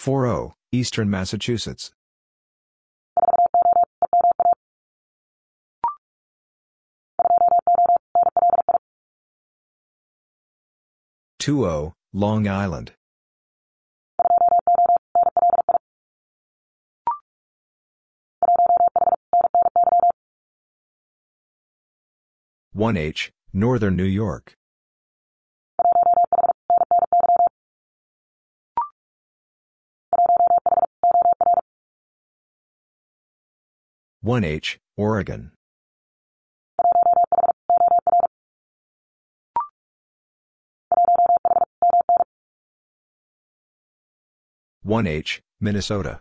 4O, Eastern Massachusetts. Two O, Long Island. One H, Northern New York. One H, Oregon. One H, Minnesota.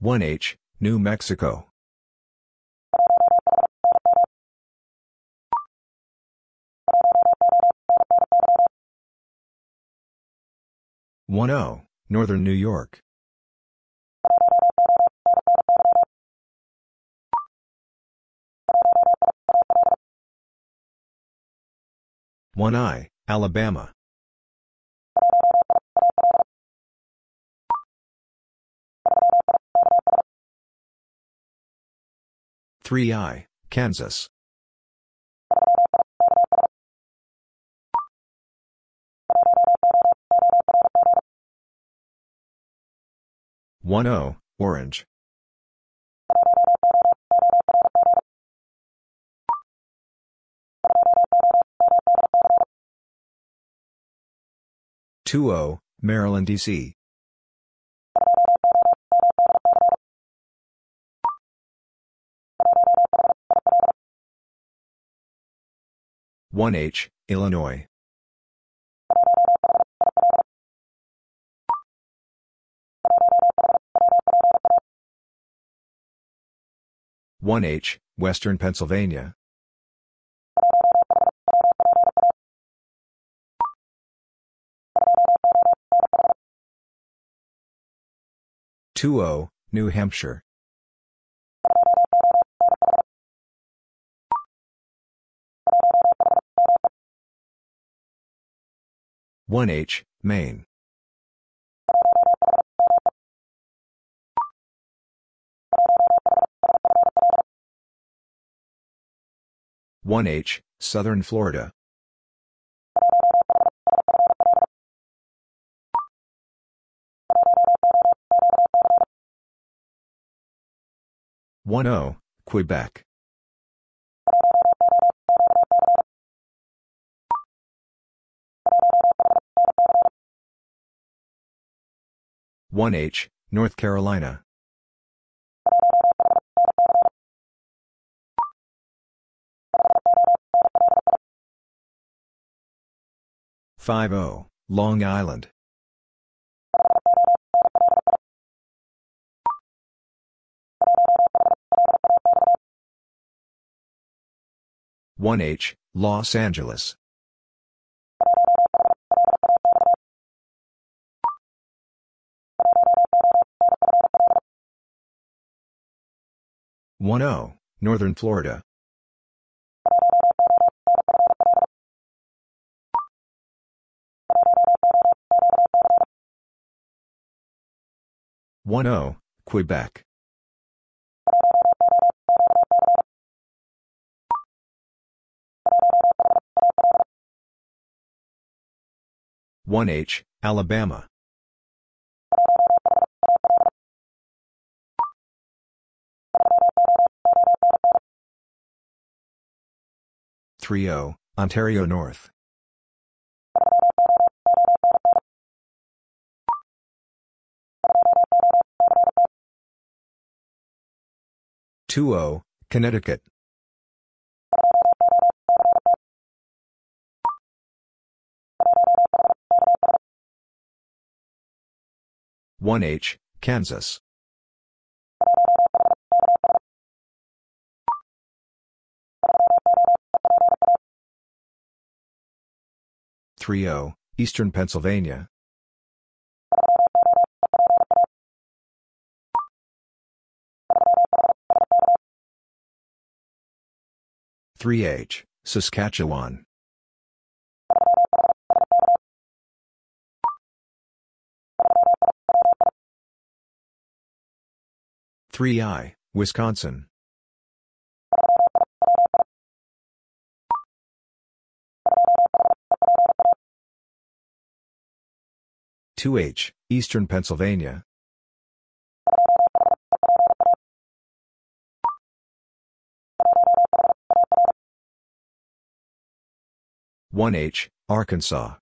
One H, New Mexico. One O, Northern New York. One I, Alabama. Three I, Kansas. One O, Orange. Two O, Maryland, D.C. One H, Illinois. One H, Western Pennsylvania. Two O, New Hampshire. One H, Maine. One H, Southern Florida. One O, Quebec. One H, North Carolina. Five O, Long Island. One H, Los Angeles. One O, Northern Florida. One O, Quebec. One H, Alabama. Three O, Ontario North. Two O, Connecticut. One H, Kansas. Three O, Eastern Pennsylvania. 3H, Saskatchewan. 3I, Wisconsin. 2H, Eastern Pennsylvania. 1H, Arkansas.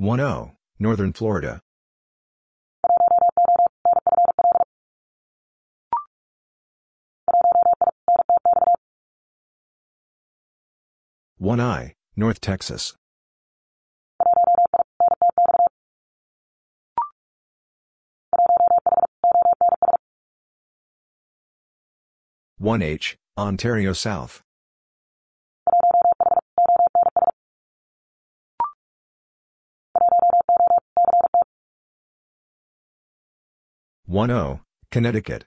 1O, Northern Florida. 1I, North Texas. 1H, Ontario South. 1O, Connecticut.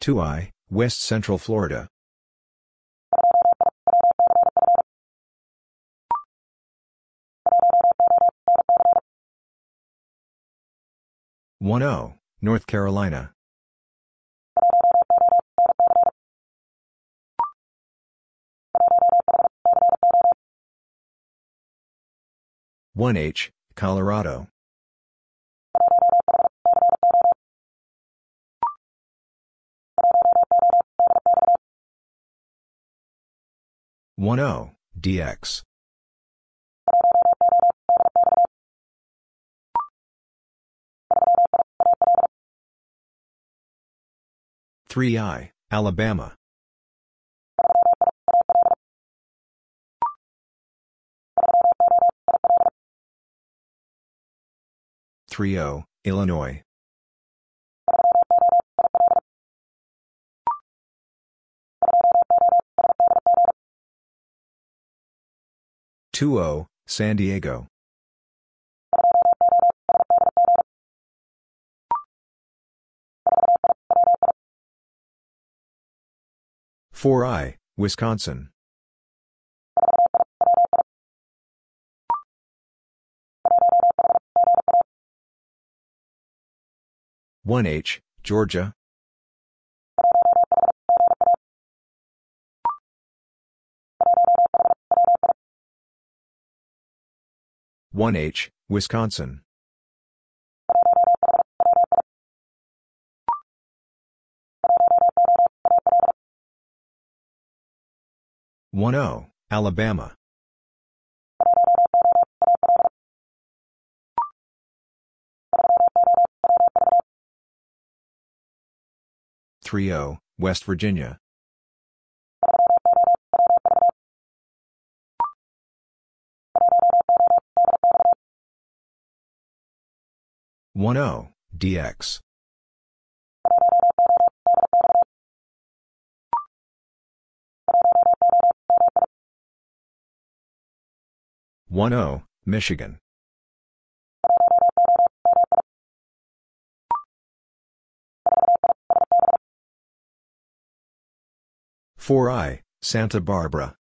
2I, West Central Florida. 1O, North Carolina. 1H, Colorado. 1O, DX. 3I, Alabama. 3O, Illinois. 2O, San Diego. 4I, Wisconsin. 1H, Georgia. 1H, Wisconsin. 1O, Alabama. 3O, West Virginia. 1O, DX. 1O, Michigan. 4I, Santa Barbara.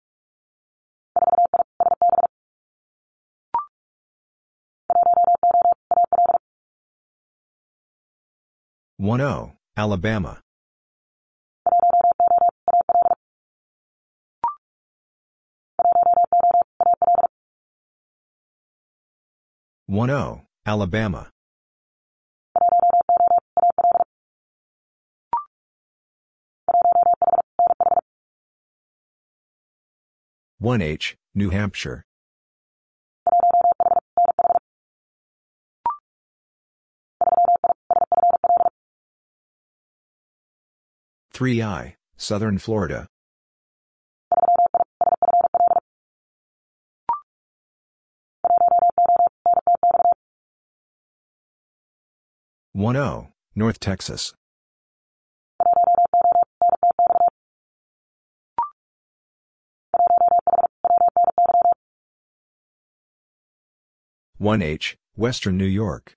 1O, Alabama. 1O, Alabama. 1H, New Hampshire. 3I, Southern Florida. 1O, North Texas. One H, Western New York.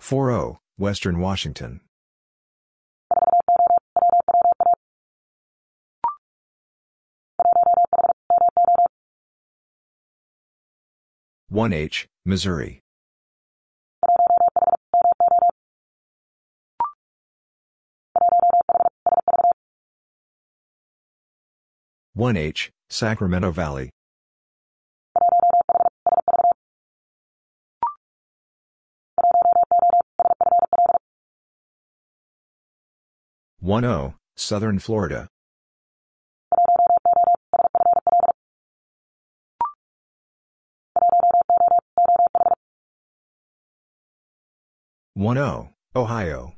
Four O, Western Washington. One H, Missouri. One H, Sacramento Valley. One O, Southern Florida. One O, Ohio.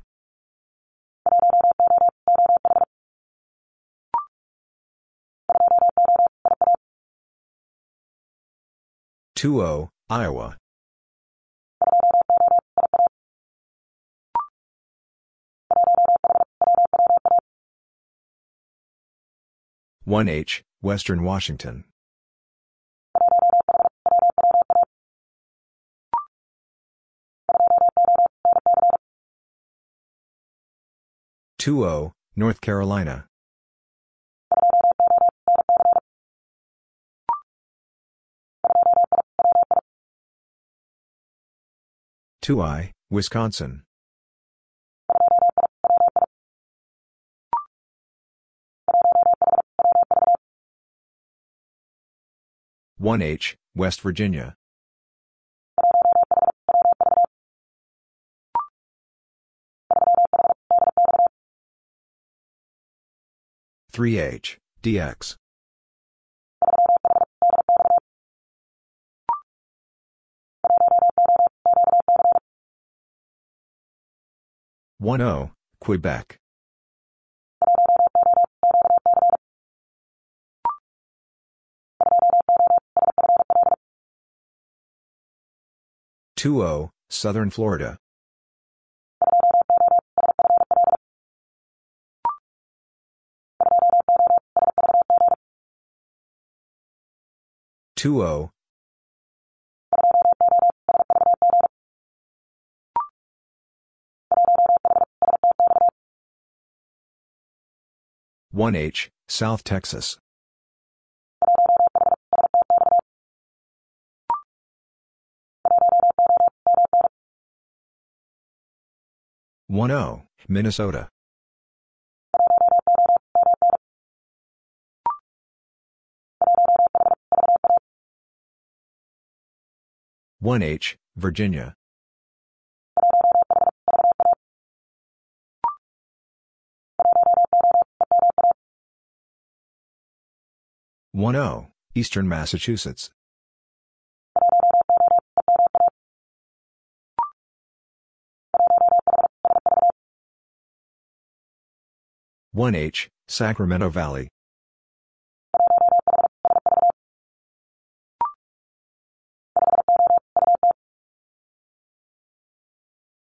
Two O, Iowa. One H, Western Washington. Two O, North Carolina. Two I, Wisconsin. One H, West Virginia. Three H, DX. One O, Quebec. Two O, Southern Florida. Two O. One H, South Texas. One O, Minnesota. One H, Virginia. One O, Eastern Massachusetts. One H, Sacramento Valley.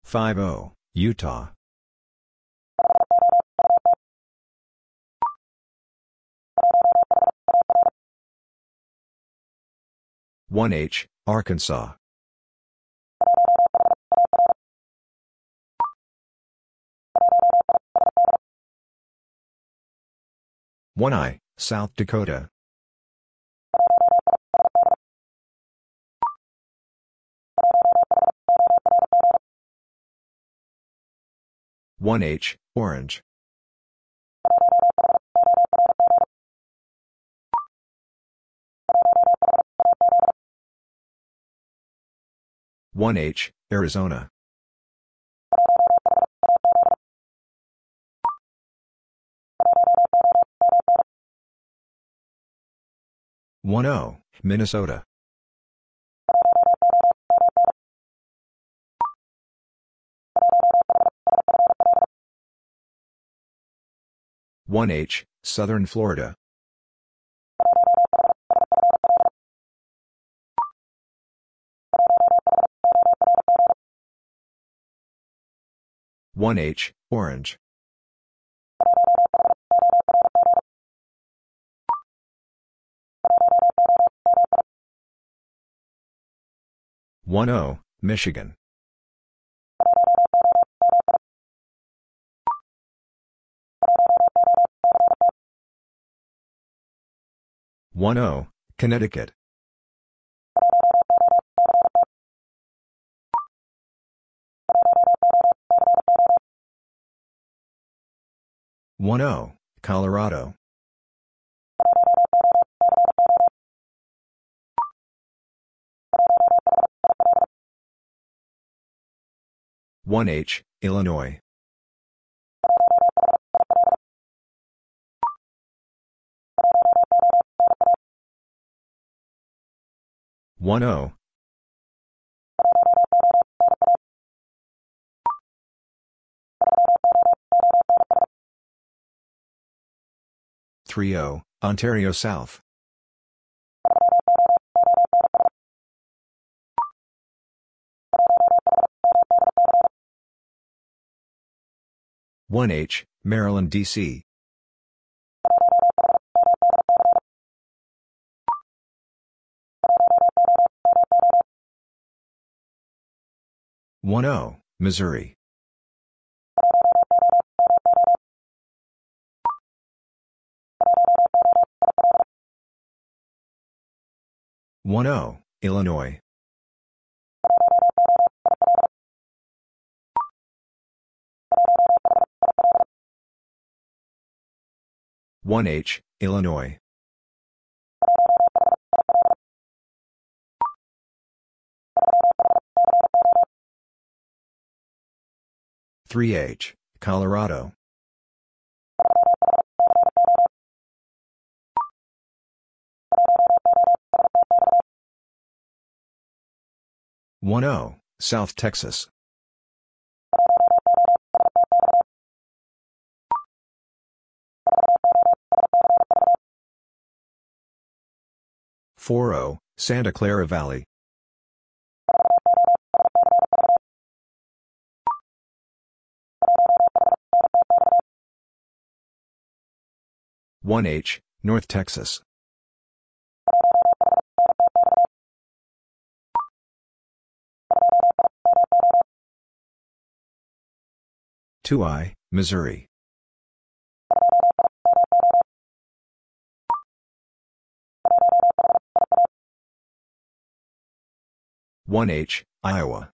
Five O, Utah. One H, Arkansas. One I, South Dakota. One H, Orange. One H, Arizona. One O, Minnesota. 1H, Southern Florida. One H, Orange. One O, Michigan. 1O, Connecticut. 1O, Colorado. 1H, Illinois. 1O, 3O, Ontario South. 1H, Maryland, D.C. 1O, Missouri. 1O, Illinois. 1H, Illinois. 3H, Colorado. 1O, South Texas. 4O, Santa Clara Valley. 1H, North Texas. 2I, Missouri. 1H, Iowa.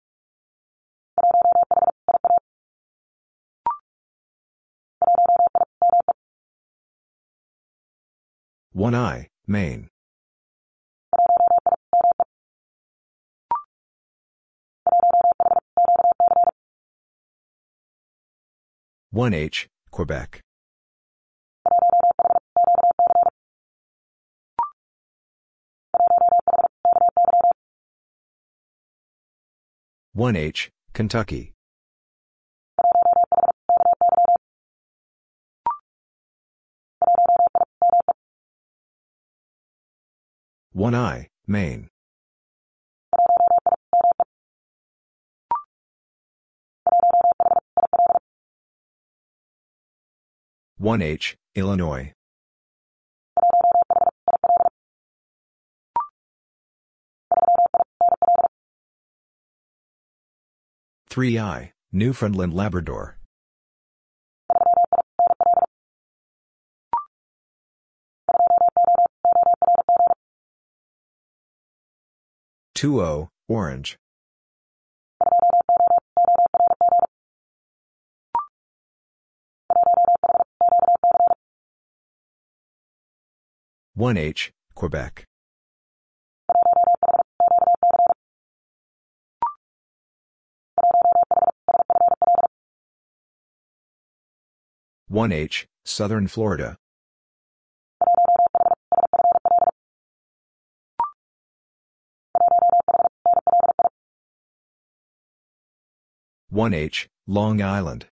1I, Maine. 1H, Quebec. 1H, Kentucky. 1I, Maine. 1H, Illinois. 3I, Newfoundland Labrador. 2O, Orange. 1H, Quebec. 1H, Southern Florida. 1H, Long Island.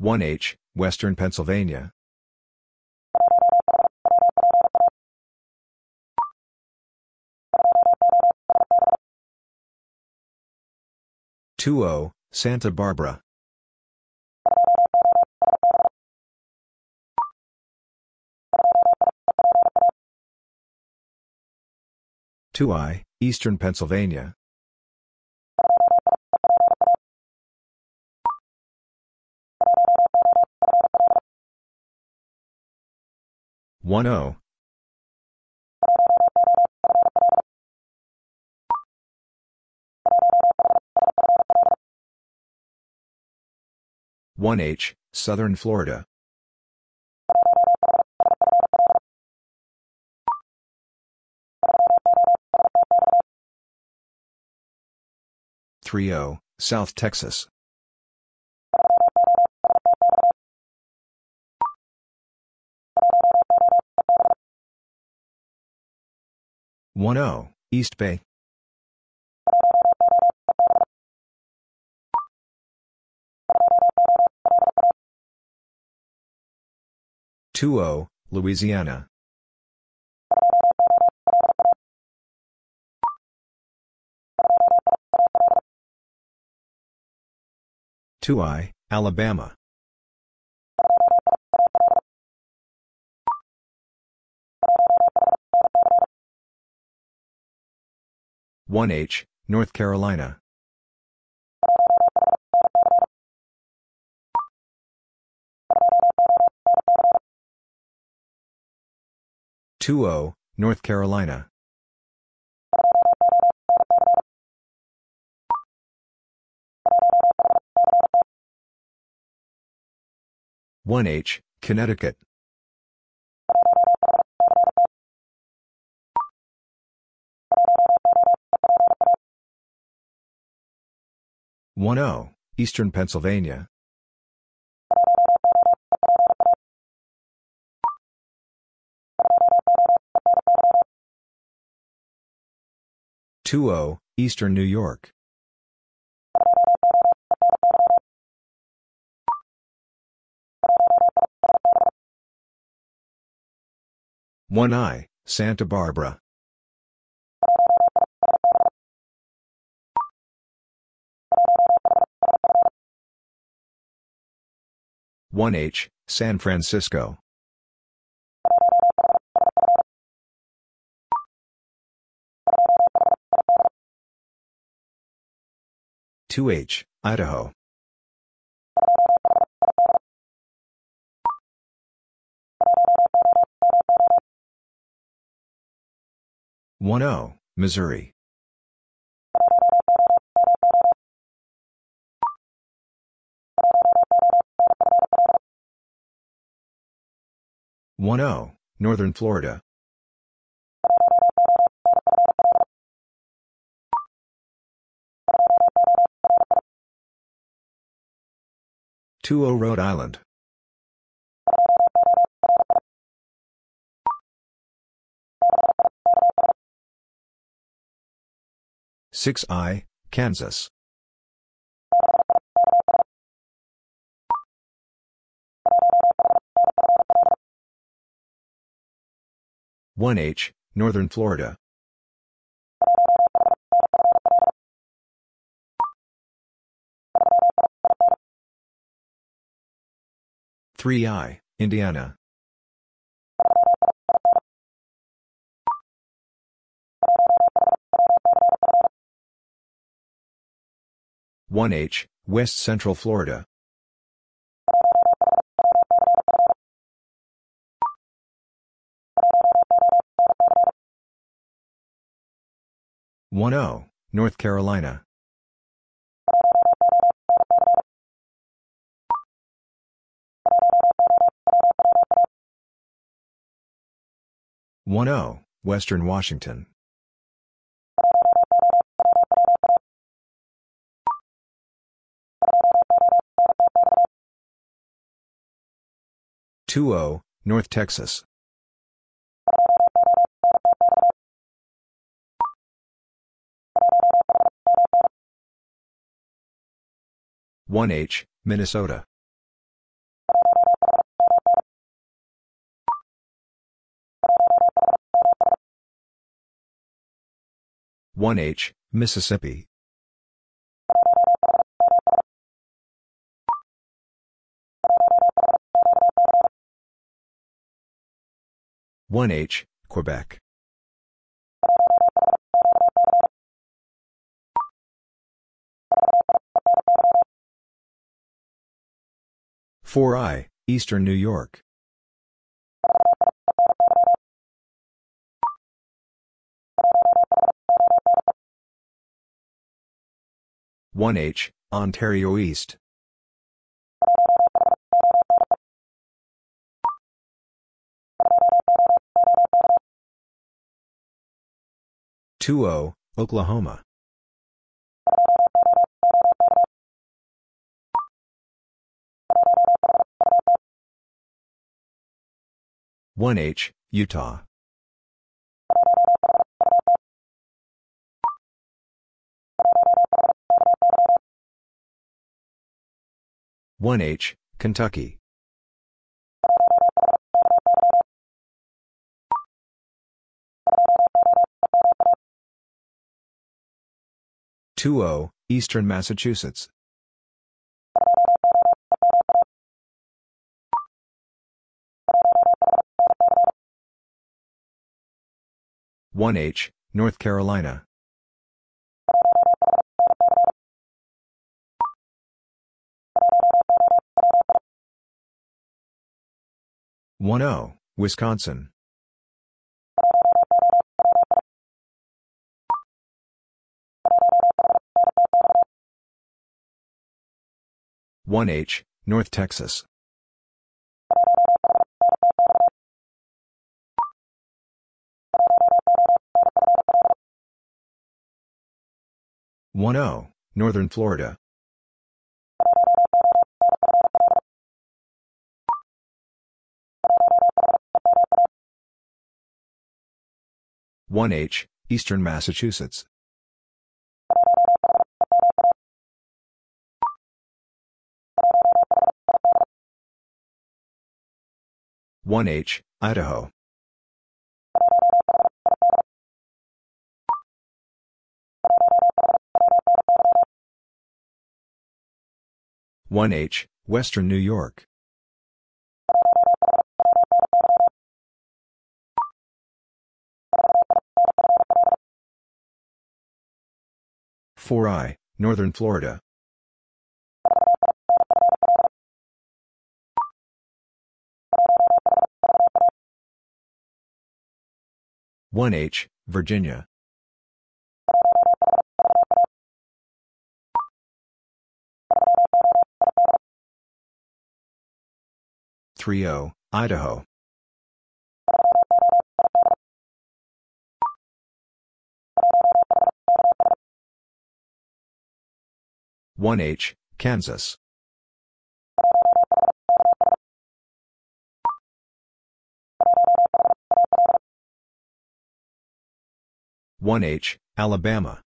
1H, Western Pennsylvania. 2O, Santa Barbara. 2I, Eastern Pennsylvania. One O. One H, Southern Florida. Three O, South Texas. One O, East Bay. Two O, Louisiana. Two I, Alabama. One H, North Carolina. Two O, North Carolina. One H, Connecticut. One O, Eastern Pennsylvania. Two O, Eastern New York. One I, Santa Barbara. One H, San Francisco. Two H, Idaho. One O, Missouri. One O, Northern Florida. Two O, Rhode Island. Six I, Kansas. One H, Northern Florida. Three I, Indiana. One H, West Central Florida. One O, North Carolina. One O, Western Washington. Two O, oh, North Texas. One H, Minnesota. One H, Mississippi. 1H, Quebec. Four I, Eastern New York. One H, Ontario East. Two O, Oklahoma. One H, Utah. 1H, Kentucky. Two O, Eastern Massachusetts. One H, North Carolina. 1-O, Wisconsin. One H, North Texas. One O, Northern Florida. 1H, Eastern Massachusetts. One H, Idaho. One H, Western New York. 4I, Northern Florida. One H, Virginia. Three O, Idaho. 1H, Kansas. One H, Alabama.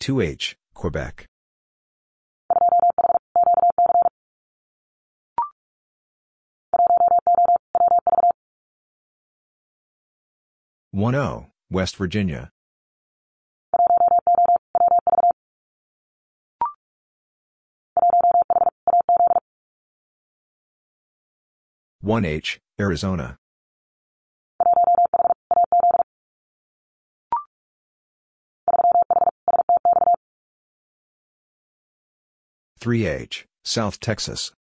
Two H, Quebec. 1-O, West Virginia. One H, Arizona. Three H, South Texas.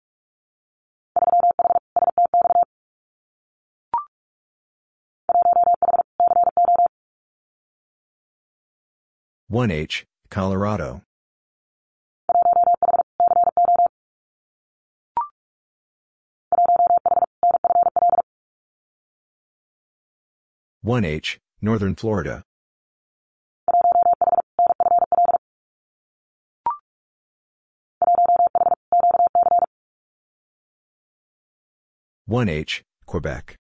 1H, Colorado. One H, Northern Florida. One H, Quebec.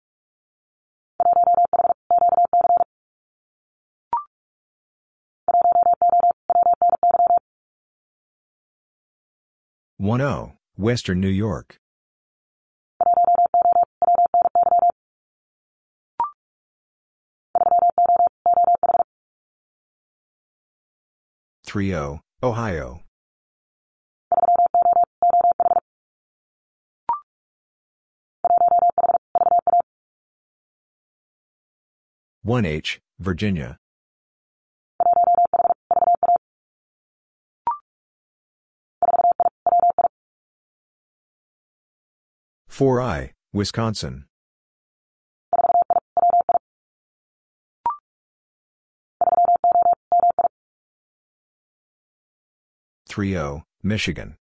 1-O, Western New York. Three O, Ohio. One H, Virginia. 4I, Wisconsin. 3O, Michigan.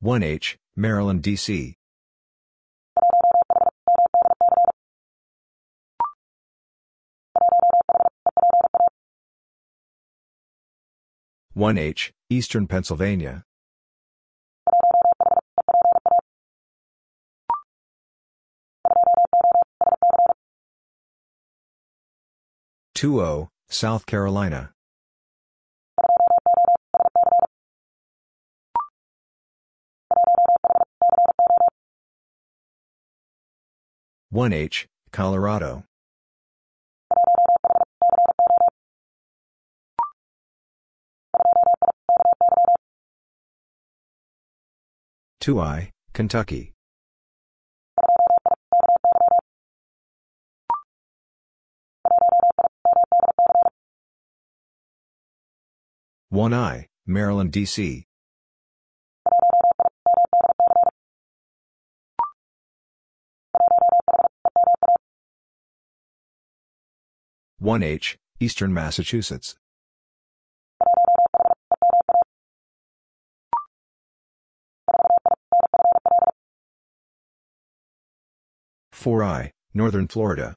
1H, Maryland, D.C. 1H, Eastern Pennsylvania. 2O, South Carolina. 1H, Colorado. 2I, Kentucky. 1I, Maryland, D.C. 1H, Eastern Massachusetts. 4I, Northern Florida.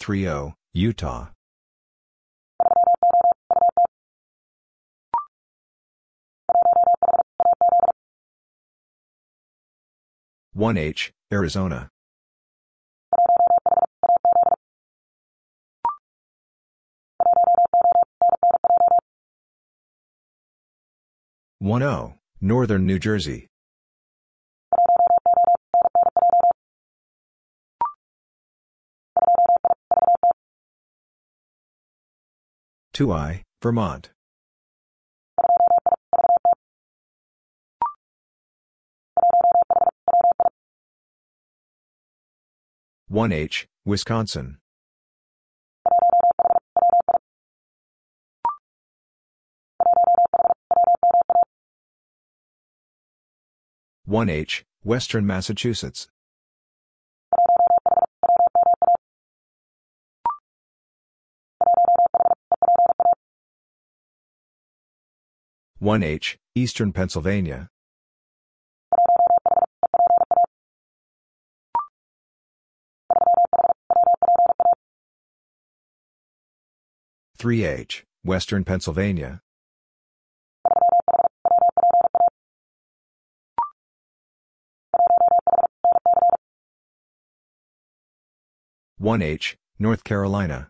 3O, Utah. 1H, Arizona. 1O, Northern New Jersey. 2I, Vermont. 1H, Wisconsin. 1H, Western Massachusetts. 1H, Eastern Pennsylvania. 3H, Western Pennsylvania. 1H, North Carolina.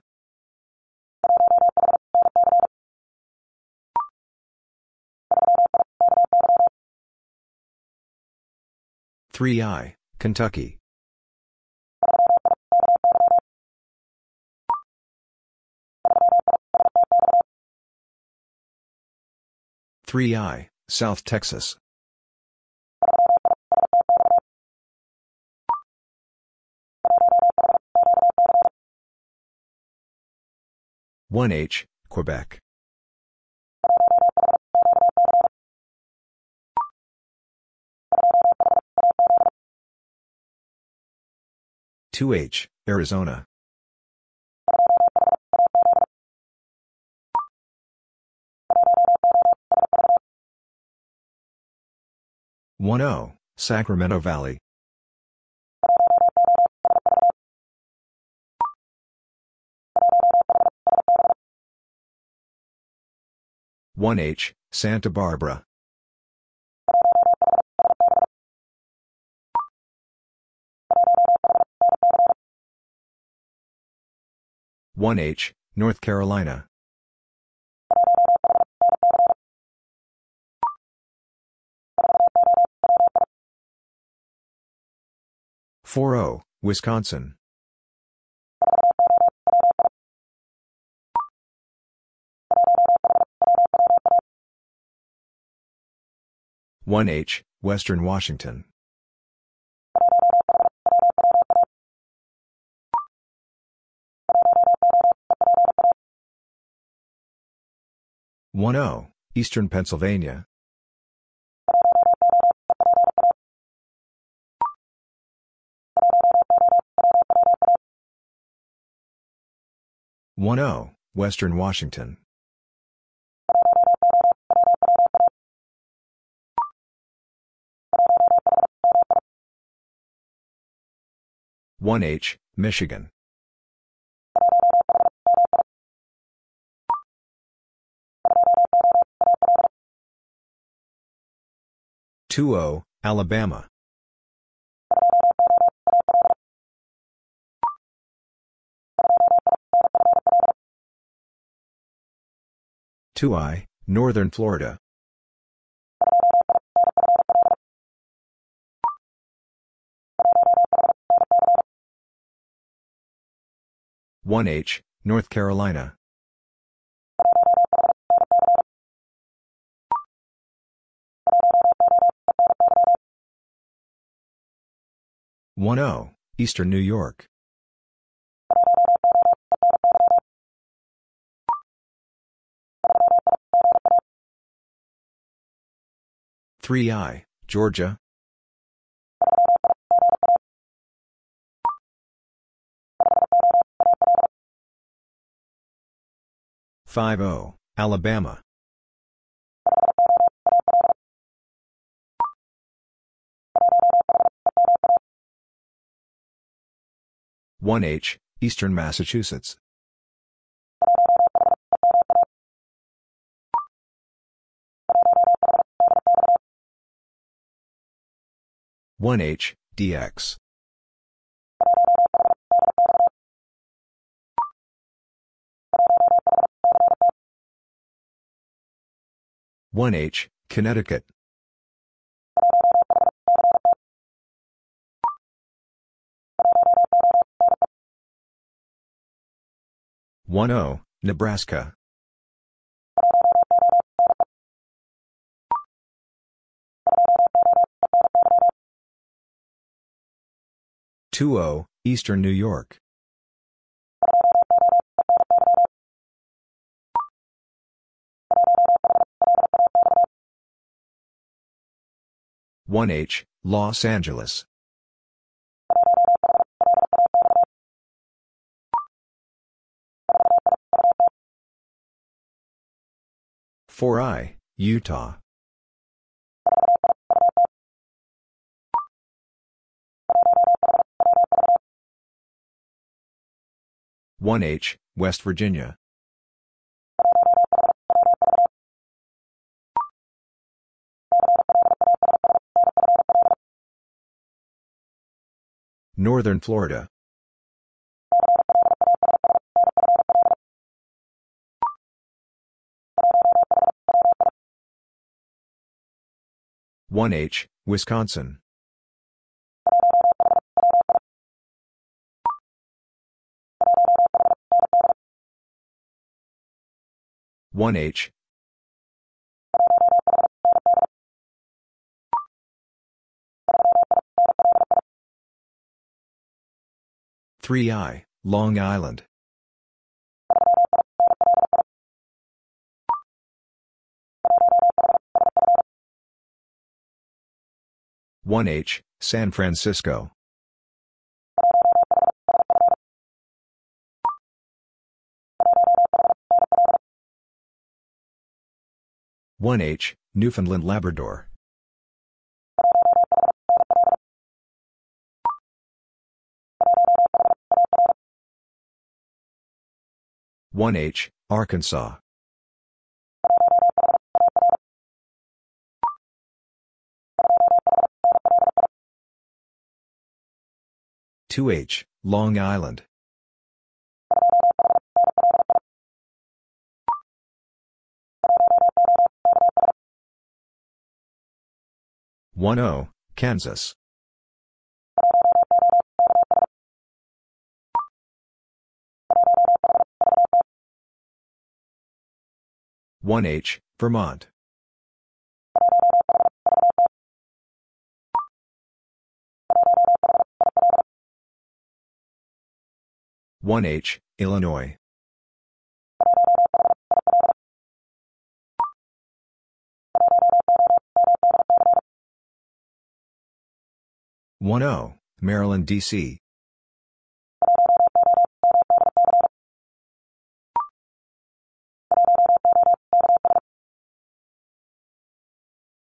3I, Kentucky. 3I, South Texas. 1H, Quebec. 2H, Arizona. 1O, Sacramento Valley. 1H, Santa Barbara. 1H, North Carolina. Four O, Wisconsin. One H, Western Washington. One O, Eastern Pennsylvania. One O, Western Washington. One H, Michigan. Two O, Alabama. Two I, Northern Florida. One H, North Carolina. One O, Eastern New York. Three I, Georgia. Five O, Alabama. One H, Eastern Massachusetts. One H, DX. One H, Connecticut. One O, Nebraska. Two O, Eastern New York. One H, Los Angeles. Four I, Utah. One H, West Virginia. Northern Florida. One H, Wisconsin. One H. Three I, Long Island. One H, San Francisco. One H, Newfoundland Labrador. One H, Arkansas. Two H, Long Island. One O, Kansas. One H, Vermont. 1H, Illinois. One O, Maryland, D.C.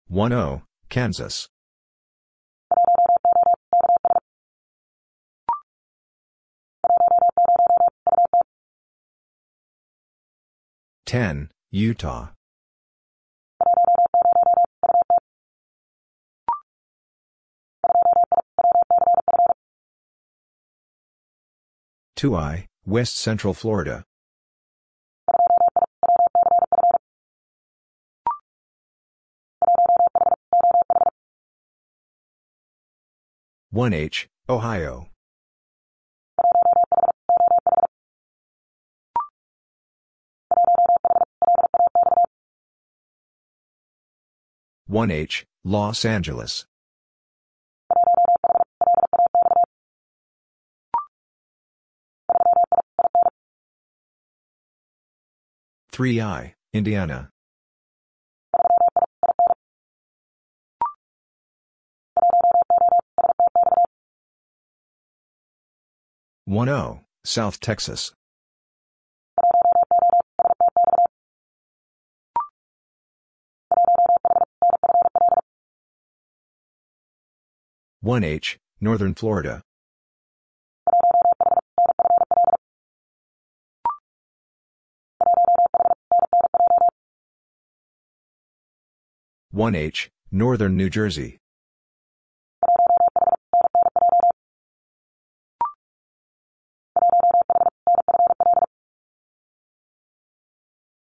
One O, Kansas. Ten, Utah. Two I, West Central Florida. One H, Ohio. One H, Los Angeles. Three I, Indiana. One O, South Texas. One H, Northern Florida. One H, Northern New Jersey.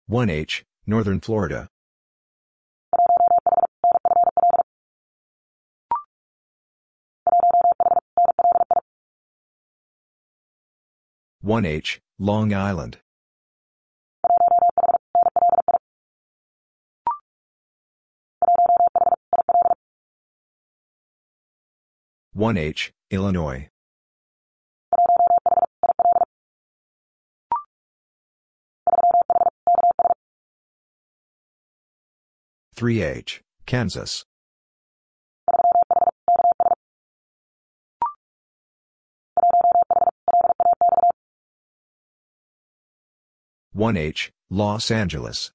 One H, Northern Florida. One H, Long Island. One H, Illinois. Three H, Kansas. One H, Los Angeles.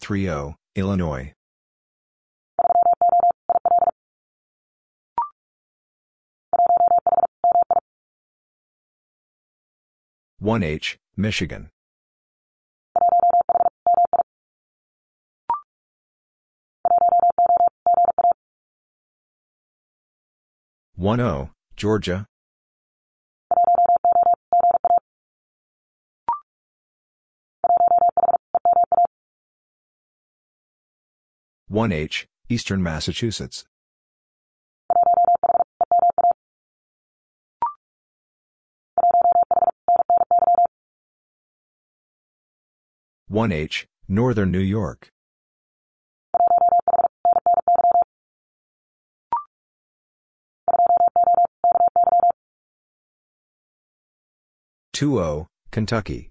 Three O, Illinois. One H, Michigan. One O, Georgia. One H, Eastern Massachusetts. One H, Northern New York. Two O, Kentucky.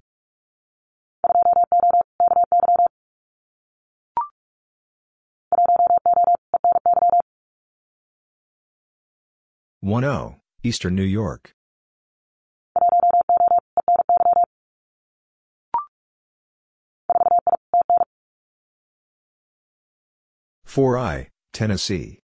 One O, Eastern New York. Four I, Tennessee.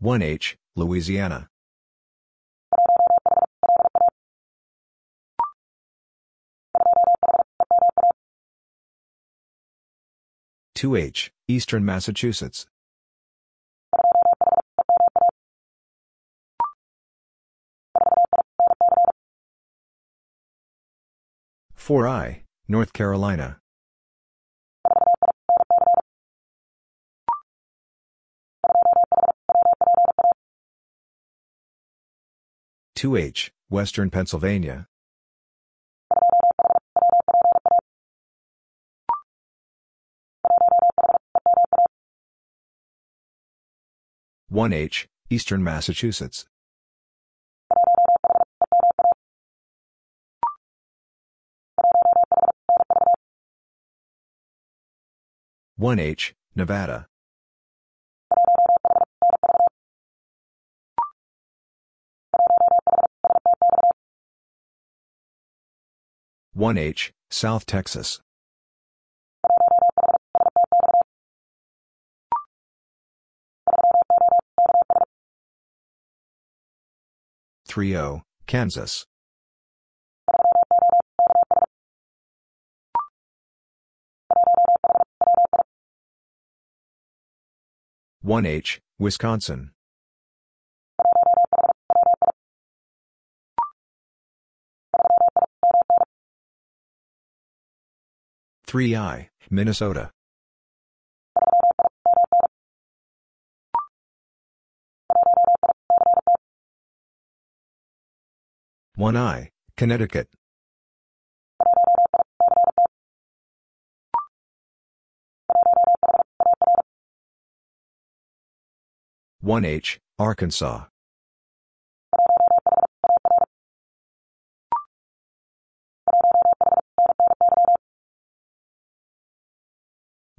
One H, Louisiana. Two H, Eastern Massachusetts. Four I, North Carolina. 2H, Western Pennsylvania. One H, Eastern Massachusetts. One H, Nevada. One H, South Texas. Three O, Kansas. One H, Wisconsin. Three I, Minnesota. One I, Connecticut. One H, Arkansas.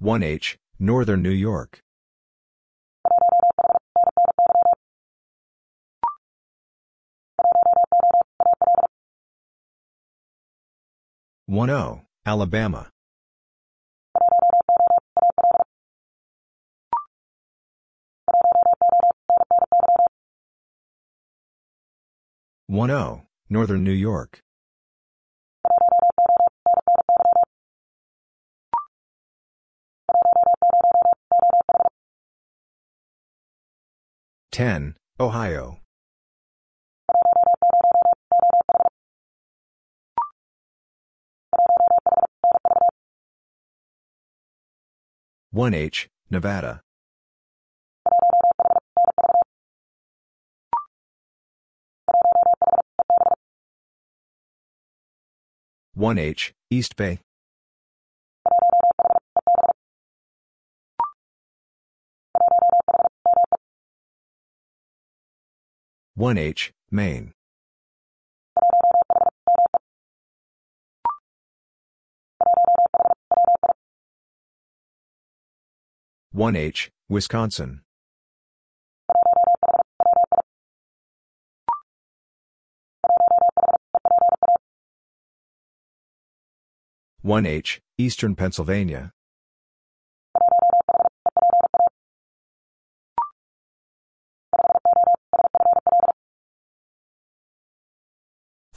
One H, Northern New York. One O, Alabama. One O, Northern New York. Ten, Ohio. One H, Nevada. One H, East Bay. One H, Maine. One H, Wisconsin. One H, Eastern Pennsylvania.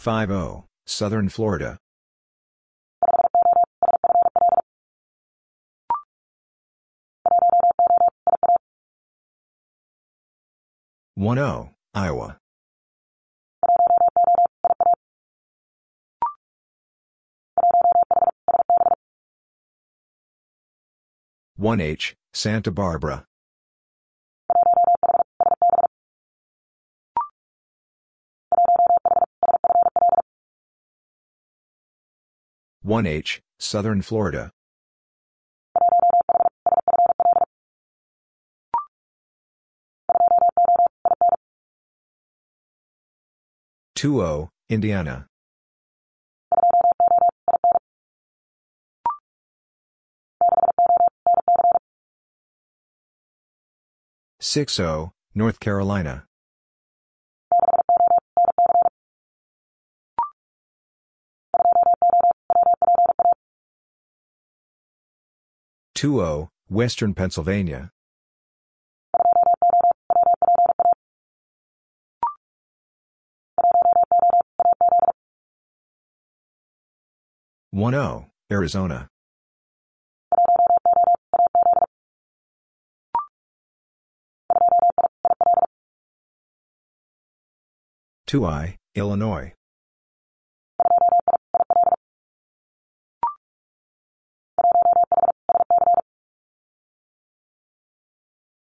Five O, Southern Florida. One O, Iowa. One H, Santa Barbara. One H, Southern Florida. Two O, Indiana. Six O, North Carolina. Two O, oh, Western Pennsylvania. One O, Arizona. Two I, Illinois.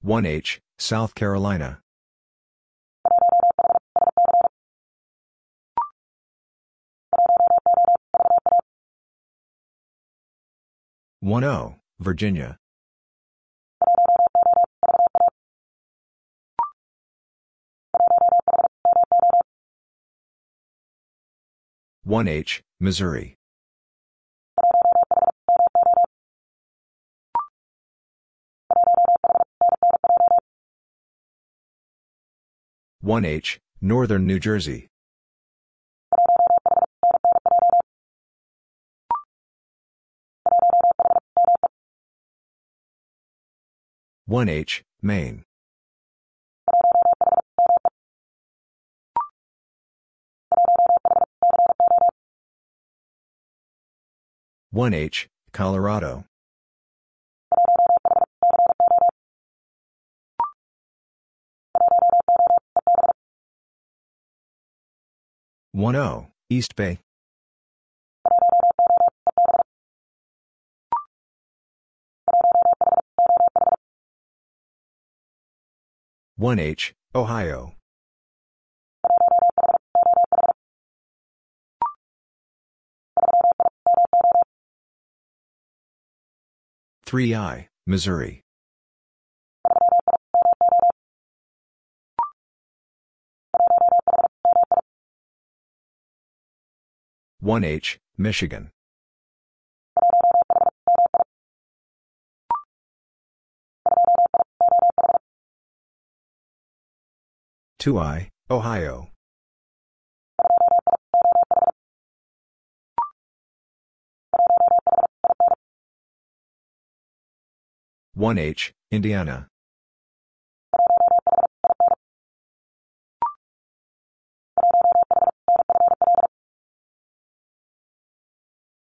1H, South Carolina. One O, Virginia. One H, Missouri. 1H, Northern New Jersey. 1H, Maine. 1H, Colorado. 1O, East Bay. 1H, Ohio. 3I, Missouri. 1H, Michigan. 2I, Ohio. 1H, Indiana.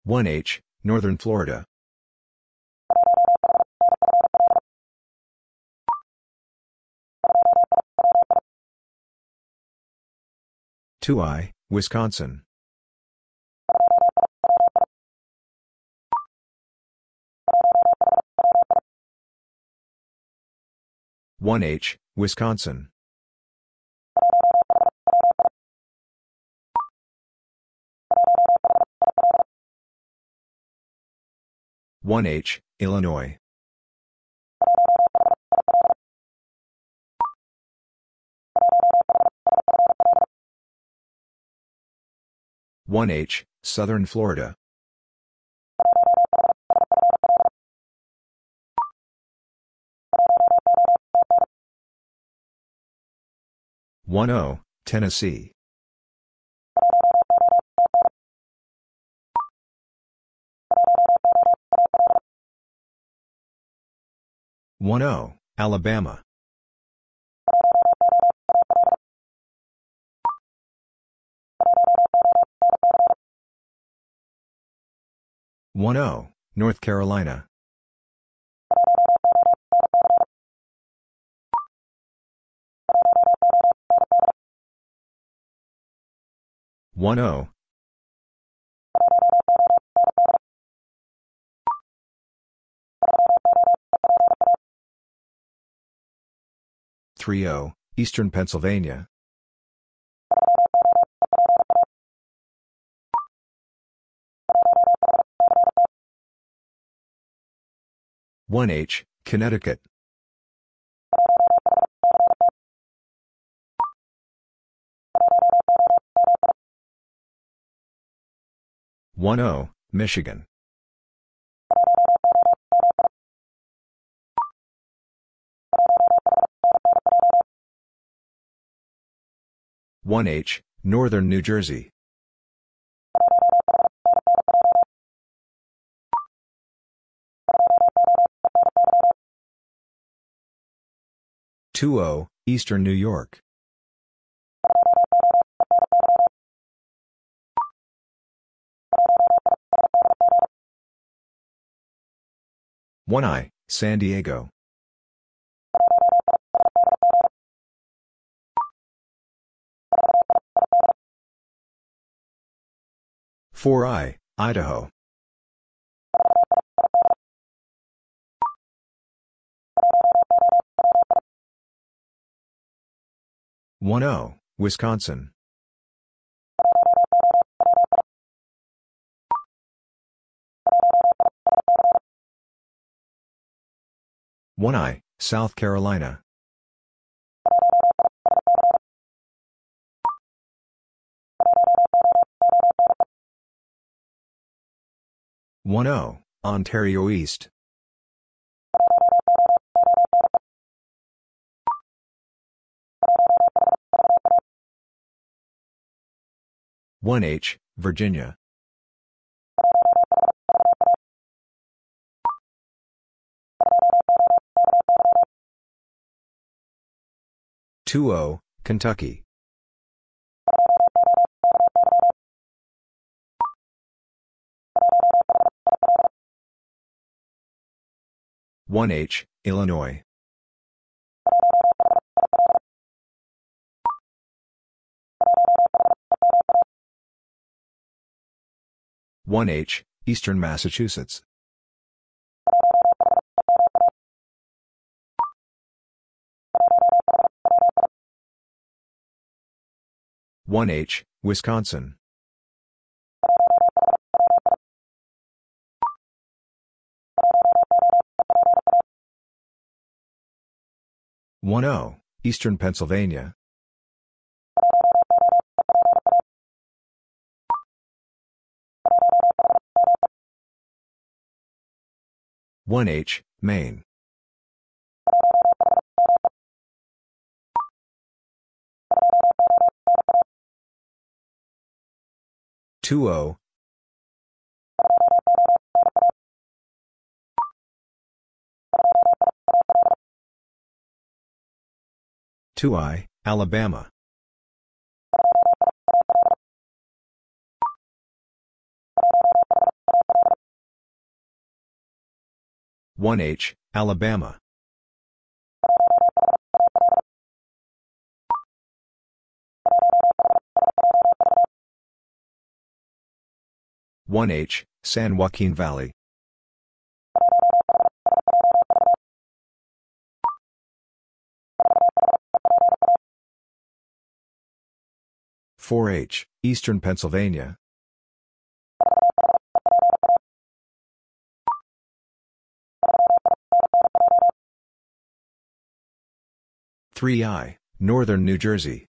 1H, Northern Florida. 2I, Wisconsin. 1H, Wisconsin. 1H, Illinois. 1H, Southern Florida. 1O, Tennessee. 1O, Alabama. 1O, North Carolina. 1O, 3O, Eastern Pennsylvania. 1H, Connecticut. 1O, Michigan. 1H, Northern New Jersey. 2O, Eastern New York. 1I, San Diego. 4I, Idaho. 1O, Wisconsin. 1I, South Carolina. 1O, Ontario East. 1H, Virginia. 2-O, Kentucky. One H, Illinois. One H, Eastern Massachusetts. 1H, Wisconsin. One O, Eastern Pennsylvania. One H, Maine. 2-O. Two oh, I, Alabama. One H, Alabama. 1H, San Joaquin Valley. Four H, Eastern Pennsylvania. Three I, Northern New Jersey.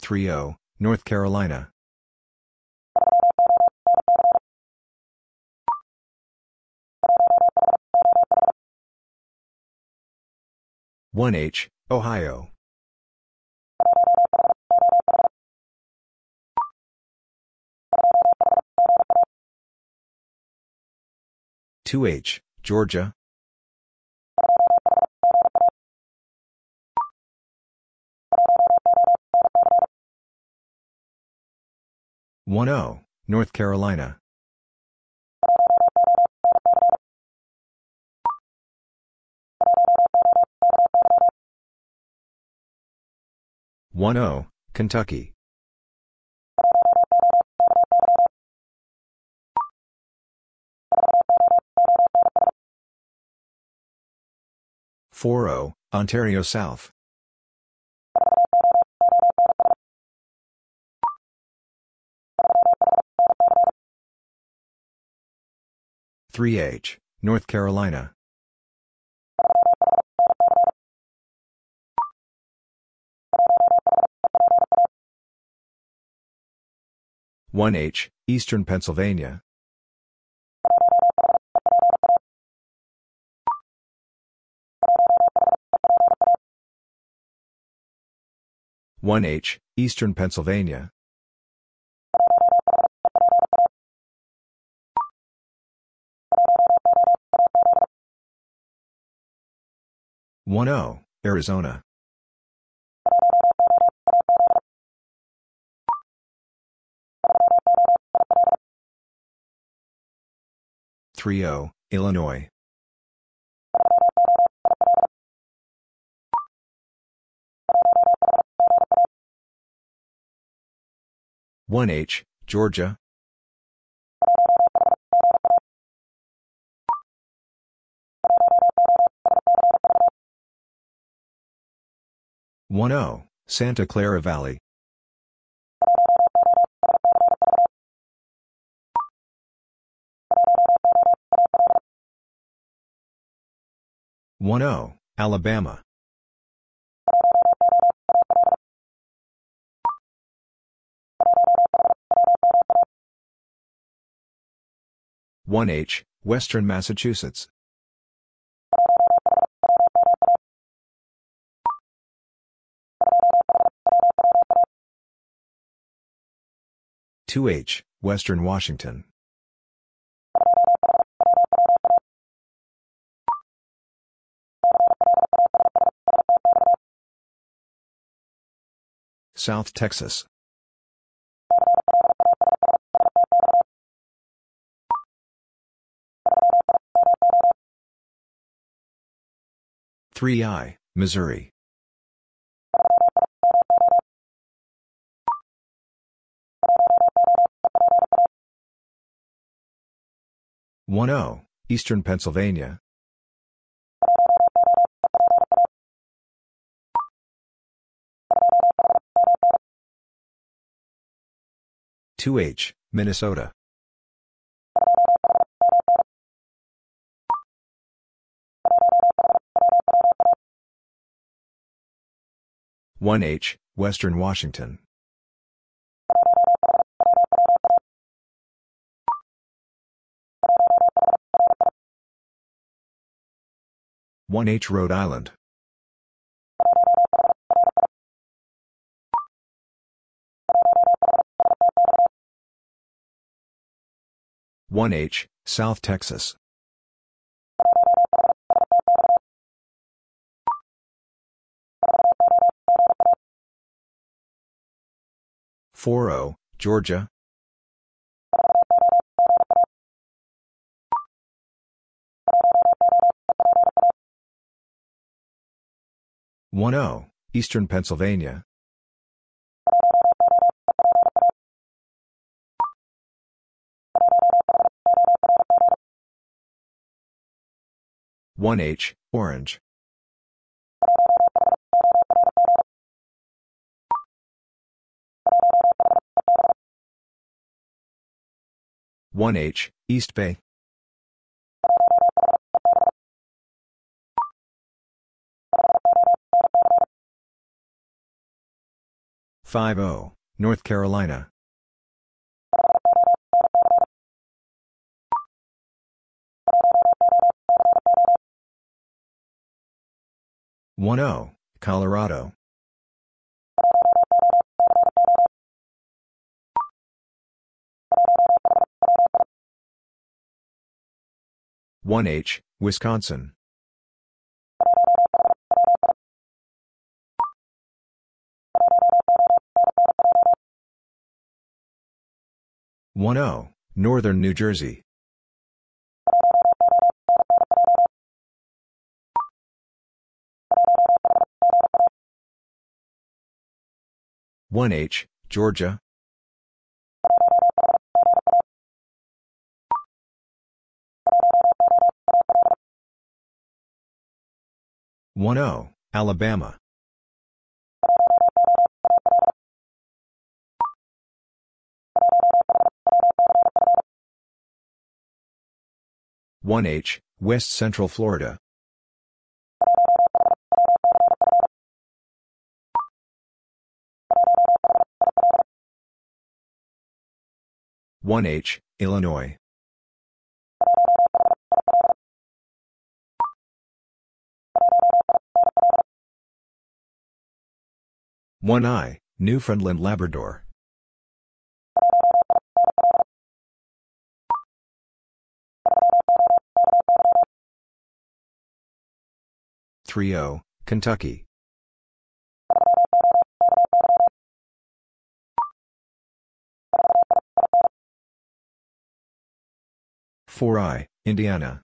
3-O, North Carolina. One H, Ohio. Two H, Georgia. 1-O, North Carolina. One O, Kentucky. Four O, Ontario South. 3H, North Carolina. One H, Eastern Pennsylvania. One H, Eastern Pennsylvania. 1-O, Arizona. Three O, Illinois. One H, Georgia. 1-O, Santa Clara Valley. 1O, Alabama. One H, Western Massachusetts. Two H, Western Washington. South Texas. Three I, Missouri. One O, Eastern Pennsylvania. Two H, Minnesota. One H, Western Washington. One H, Rhode Island. One H, South Texas. Four O, Georgia. One O, Eastern Pennsylvania. One H, Orange. One H, East Bay. Five O, North Carolina. One O, Colorado. One H, Wisconsin. One O, Northern New Jersey. One H, Georgia. One O, Alabama. One H, West Central Florida. One H, Illinois. One I, Newfoundland Labrador. Three O, Kentucky. Four I, Indiana.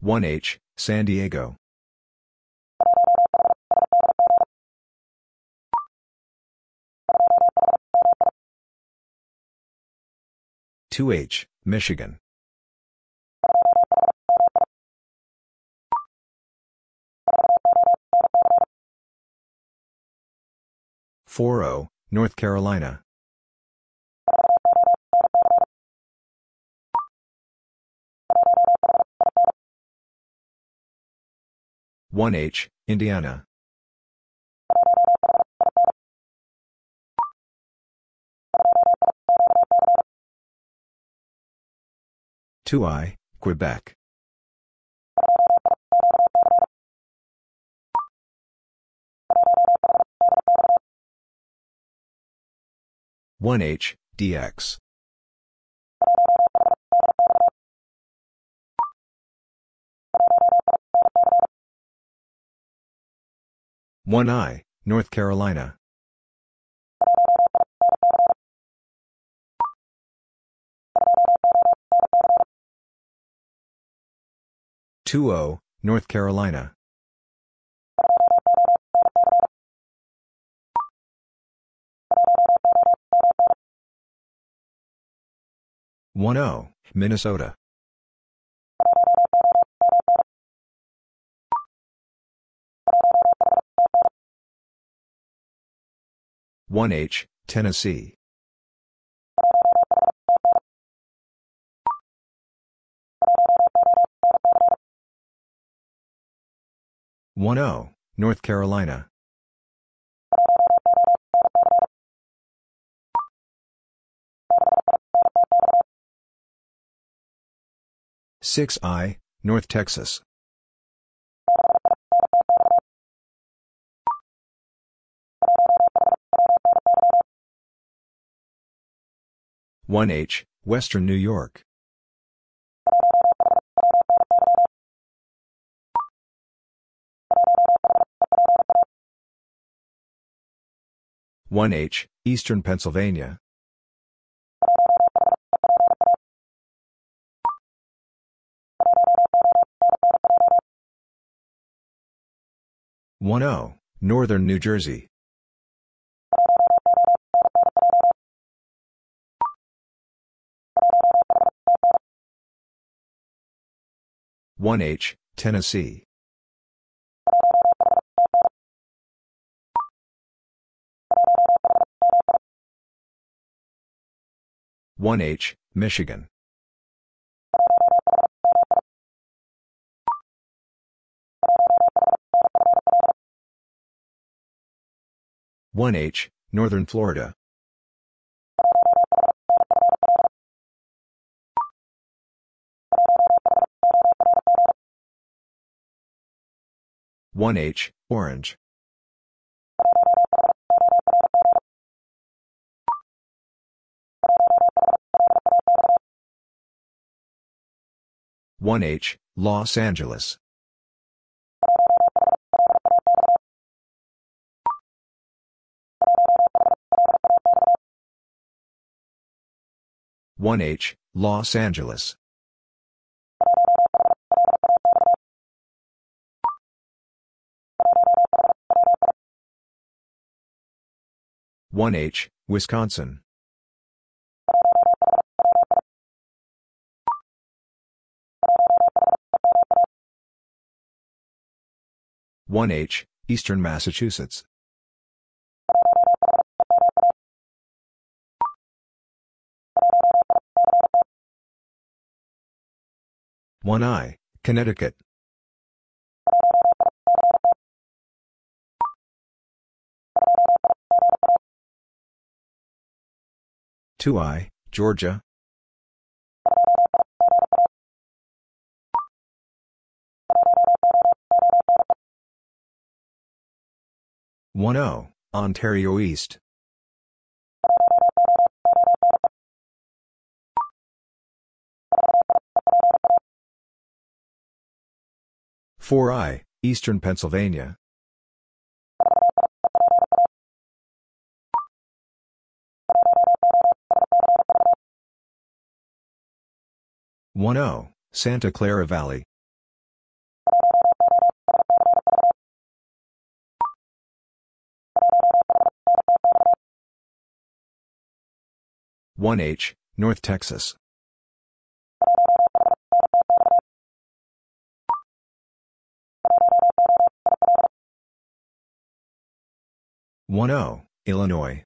One H, San Diego. Two H, Michigan. 4O, North Carolina. One H, Indiana. Two I, Quebec. 1H, DX. 1I, North Carolina. 2O, North Carolina. 1O, Minnesota. 1H, Tennessee. 1O, North Carolina. 6I, North Texas. 1H, Western New York. 1H, Eastern Pennsylvania. 1O, Northern New Jersey. 1H, Tennessee. 1H, Michigan. 1H, Northern Florida. 1H, Orange. 1H, Los Angeles. 1H, Los Angeles. 1H, Wisconsin. 1H, Eastern Massachusetts. 1I, Connecticut. 2I, Georgia. 1O, Ontario East. 4I, Eastern Pennsylvania. 1O, Santa Clara Valley. 1H, North Texas. 1O, Illinois.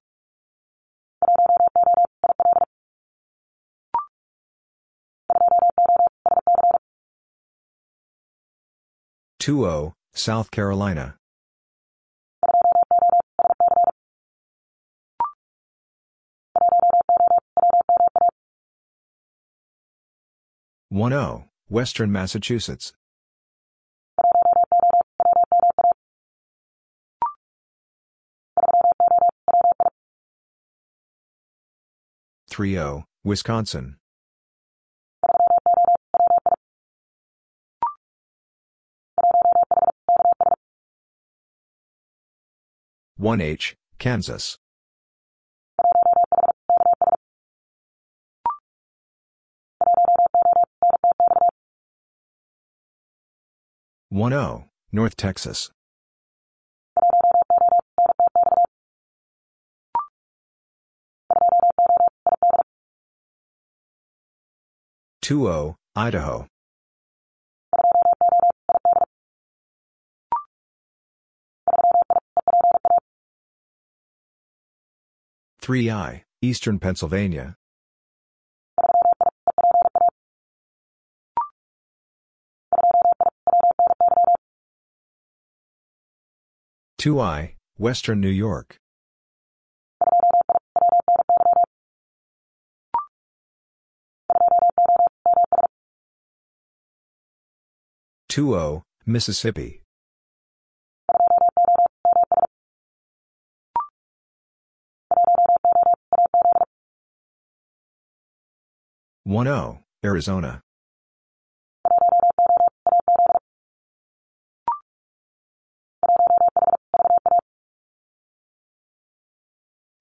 2O, South Carolina. One O, Western Massachusetts. Three O, Wisconsin. One H, Kansas. One O, North Texas. Two O, Idaho. Three I, Eastern Pennsylvania. Two I, Western New York. Two O, oh, Mississippi. One O, Arizona.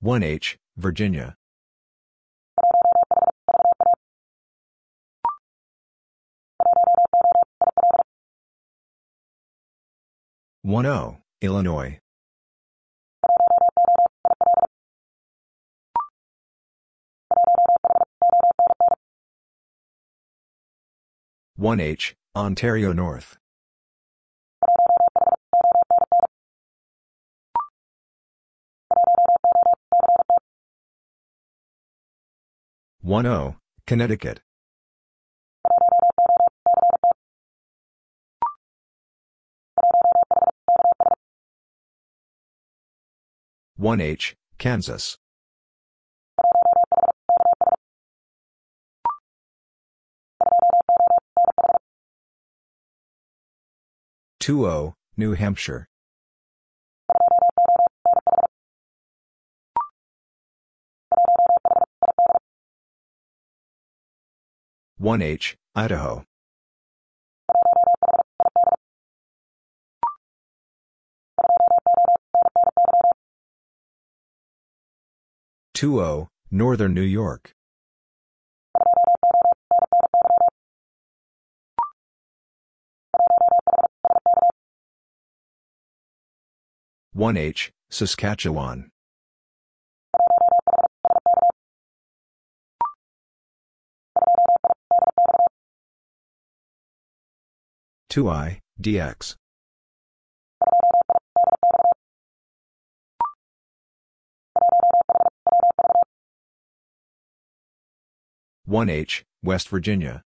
One H, Virginia. One O, Illinois. One H, Ontario North. One O, Connecticut. One H, Kansas. Two O, New Hampshire. One H, Idaho. Two O, Northern New York. One H, Saskatchewan. Two I, DX. One H, West Virginia.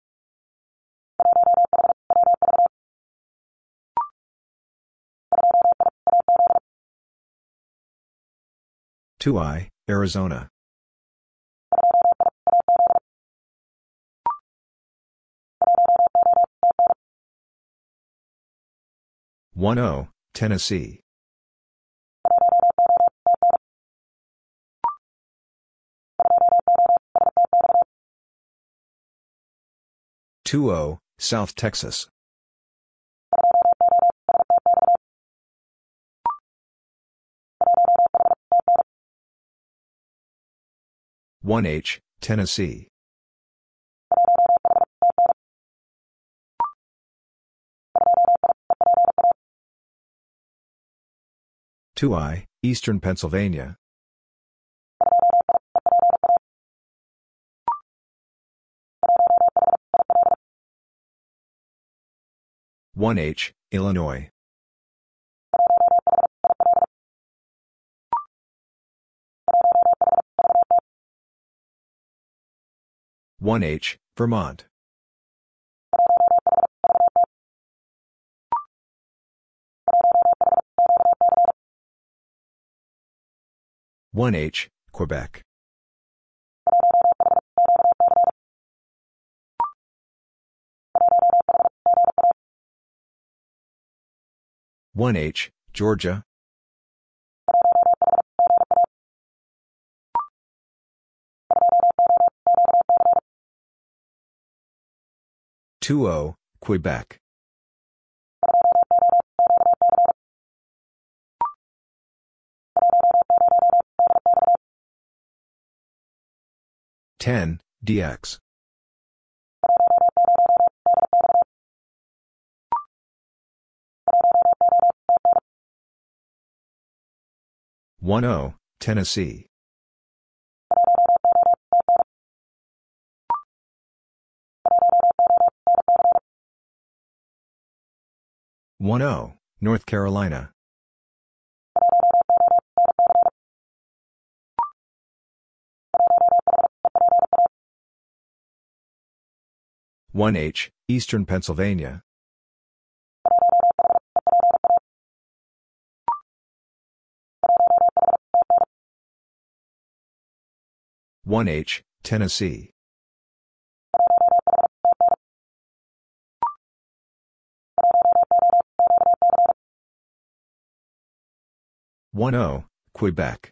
Two I, Arizona. One O, Tennessee. Two O, South Texas. One H, Tennessee. Two I, Eastern Pennsylvania. 1H, Illinois. One H, Vermont. One H, Quebec. One H, Georgia. Two O, Quebec. Ten, DX. One O, Tennessee. One O, North Carolina. One H, Eastern Pennsylvania. One H, Tennessee. One O, Quebec.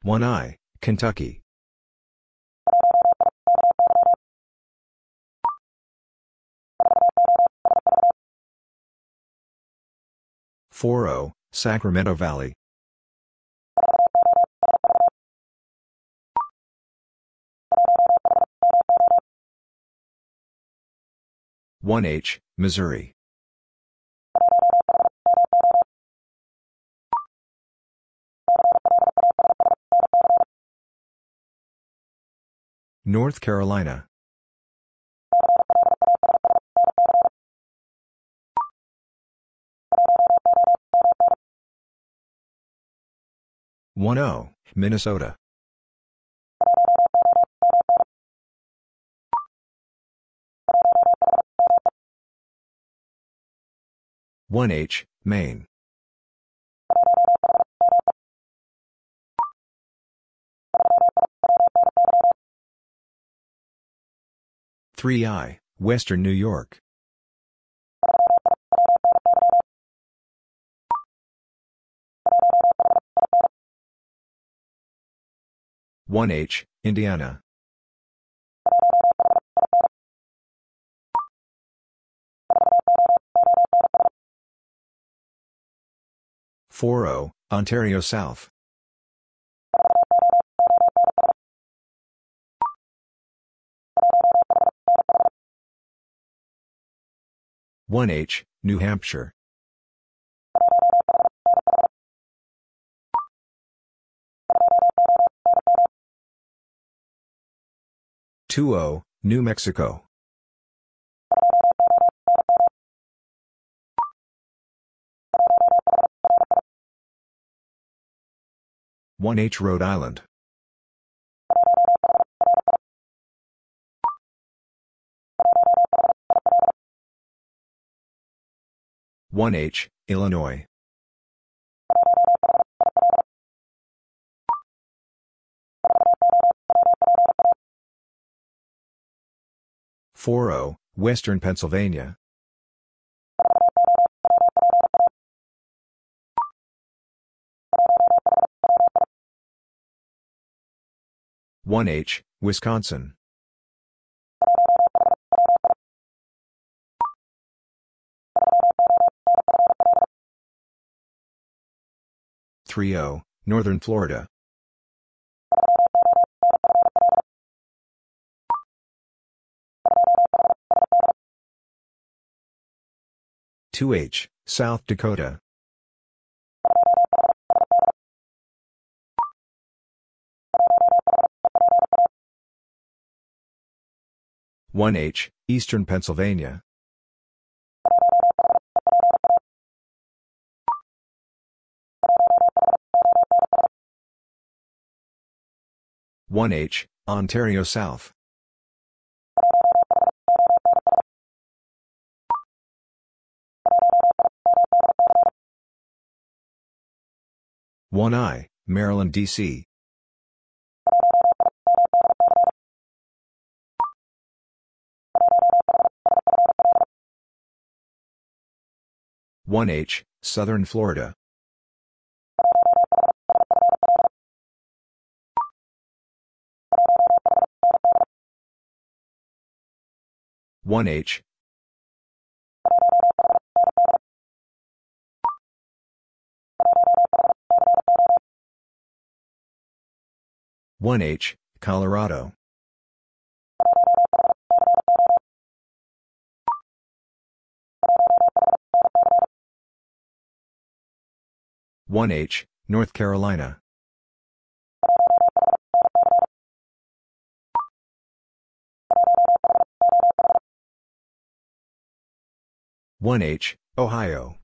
One I, Kentucky. Four O, Sacramento Valley. One H, Missouri. North Carolina. One O, Minnesota. One H, Maine. Three I, Western New York. One H, Indiana. Four O, Ontario South. One H, New Hampshire. Two O, New Mexico. One H, Rhode Island. One H, Illinois. Four O, Western Pennsylvania. One H, Wisconsin. Three O, Northern Florida. Two H, South Dakota. One H, Eastern Pennsylvania. One H, Ontario South. 1I, Maryland, D.C. One H, Southern Florida. One H, 1H, Colorado. One H, North Carolina. One H, Ohio.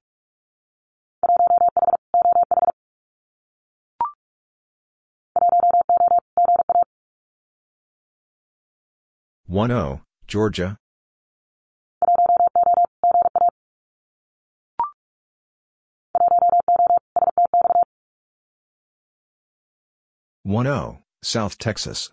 One O, Georgia. One O, South Texas.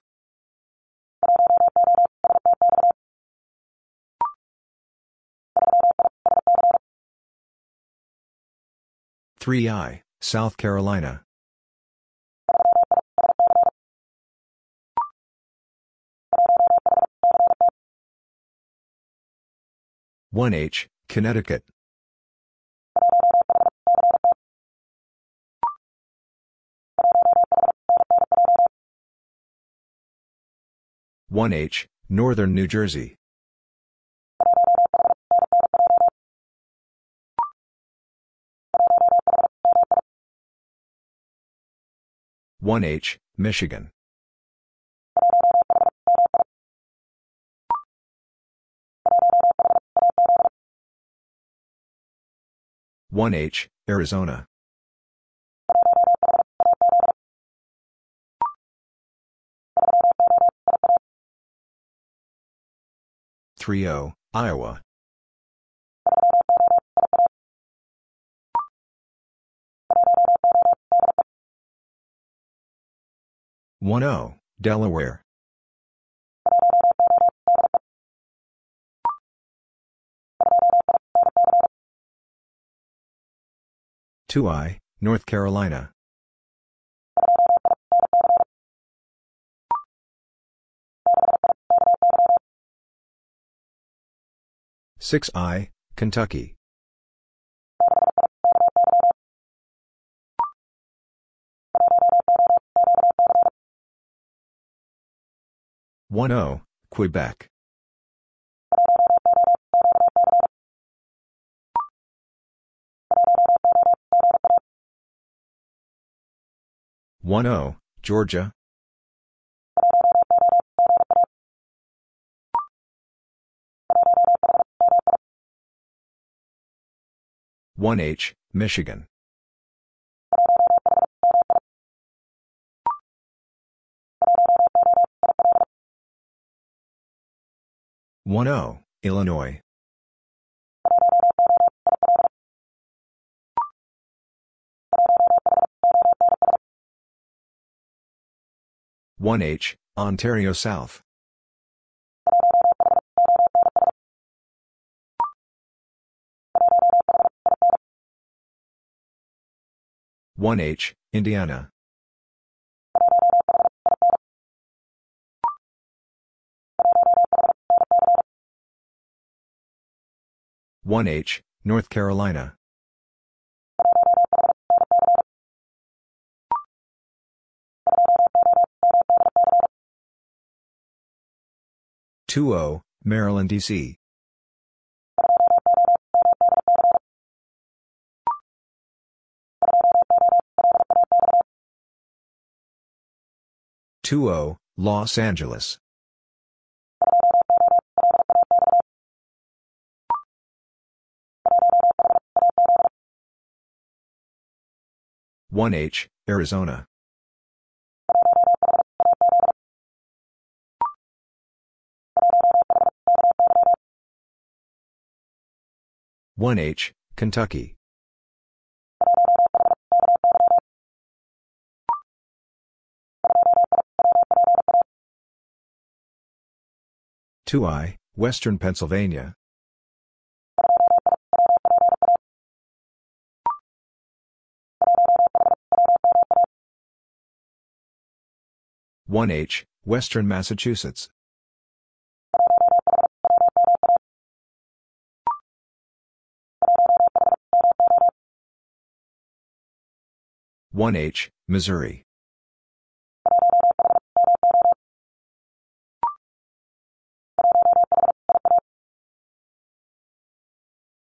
Three I, South Carolina. One H, Connecticut. One H, Northern New Jersey. One H, Michigan. One H, Arizona. Three O, Iowa. One O, Delaware. Two I, North Carolina. Six I, Kentucky. One O, Quebec. One O, Georgia. One H, Michigan. One O, Illinois. One H, Ontario South. One H, Indiana. One H, North Carolina. Two O, Maryland, D.C. Two O, Los Angeles. One H, Arizona. 1H, Kentucky. Two I, Western Pennsylvania. One H, Western Massachusetts. One H, Missouri.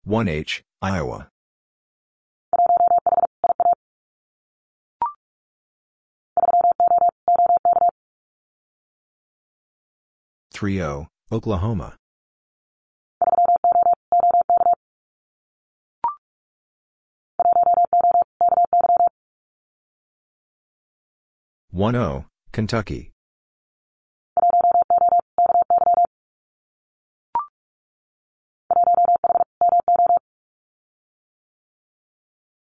One H, Iowa. Three O, Oklahoma. One O, Kentucky.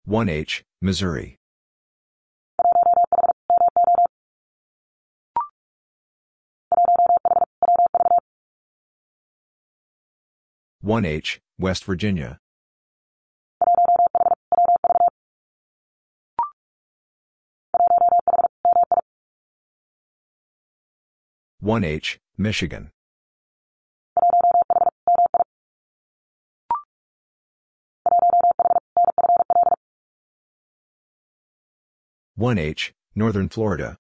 One H, Missouri. One H, West Virginia. One H, Michigan. One H, Northern Florida.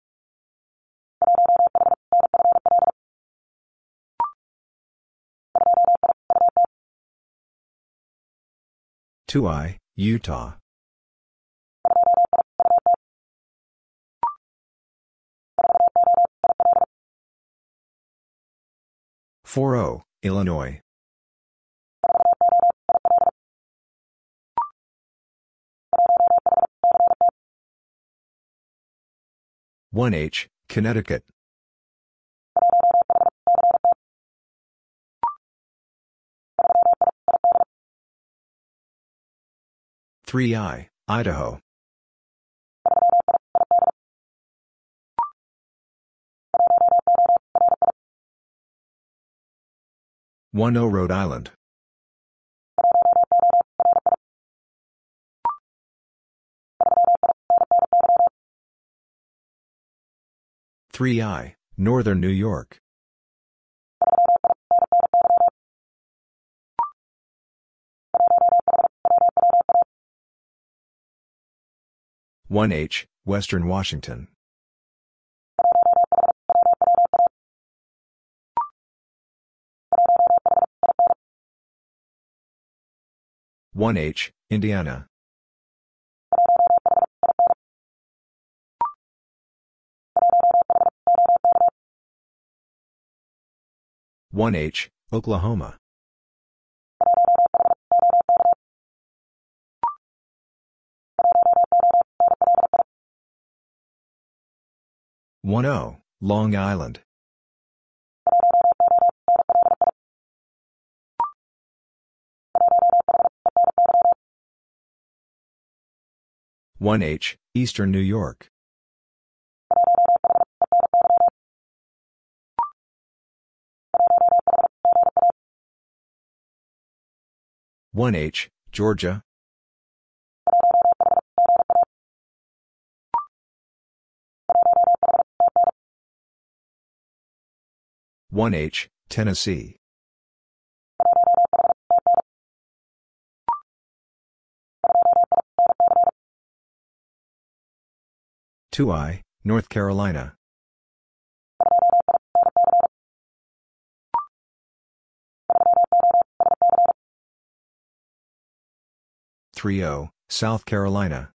Two I, Utah. Four O, Illinois. One H, Connecticut. Three I, Idaho. One O Rhode Island. Three I, Northern New York. One H, Western Washington. One H, Indiana. One H, Oklahoma. One O, Long Island. One H, Eastern New York. One H, Georgia. One H, Tennessee. Two I, North Carolina. Three O, South Carolina.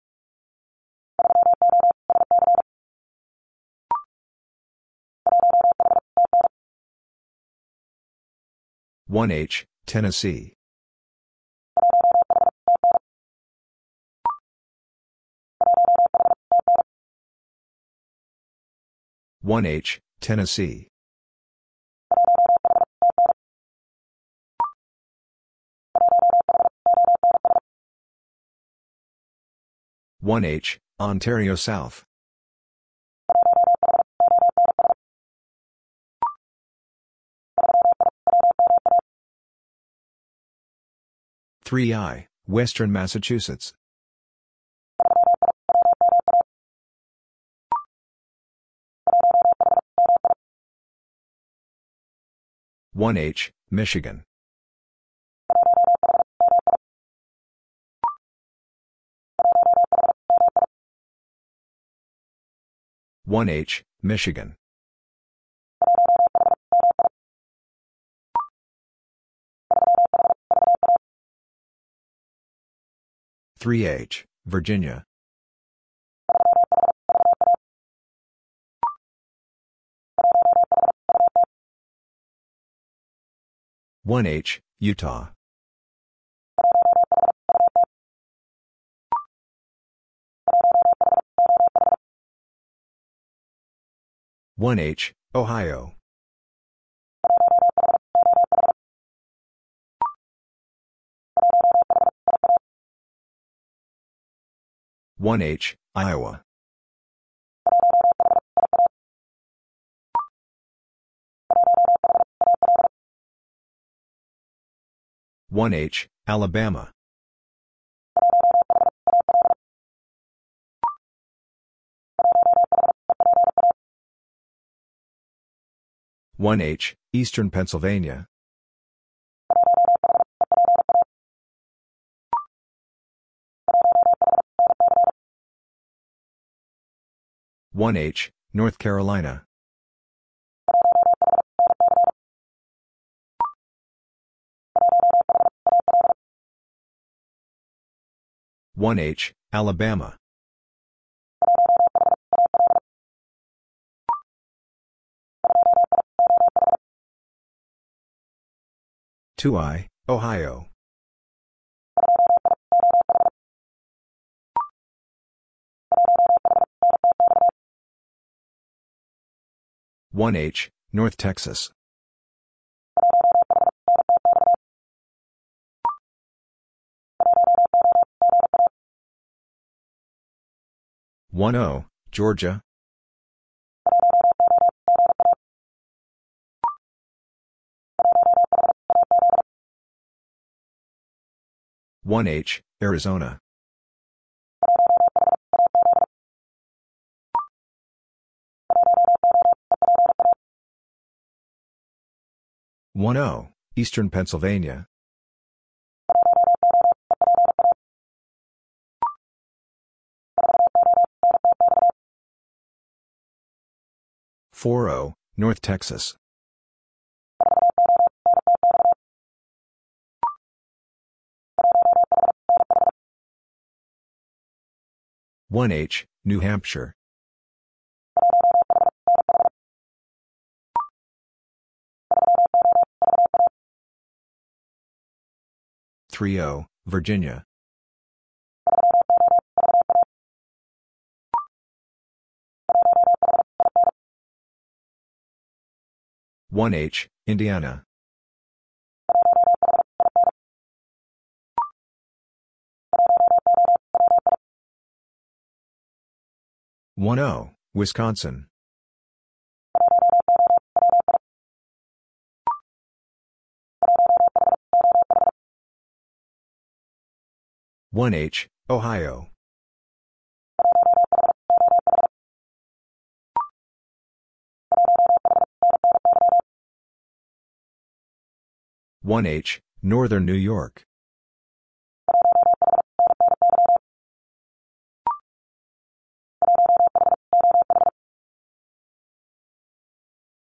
One H, Tennessee. 1H, Tennessee. One H, Ontario South. Three I, Western Massachusetts. One H, Michigan. One H, Michigan. Three H, Virginia. One H, Utah. One H, Ohio. One H, Iowa. One H, Alabama. One H, Eastern Pennsylvania. One H, North Carolina. One H, Alabama. Two I, Ohio. One H, North Texas. One O, Georgia. One H, Arizona. One O, Eastern Pennsylvania. Four O, North Texas. One H, New Hampshire. Three O, Virginia. One H, Indiana. One O, Wisconsin. One H, Ohio. One H, Northern New York.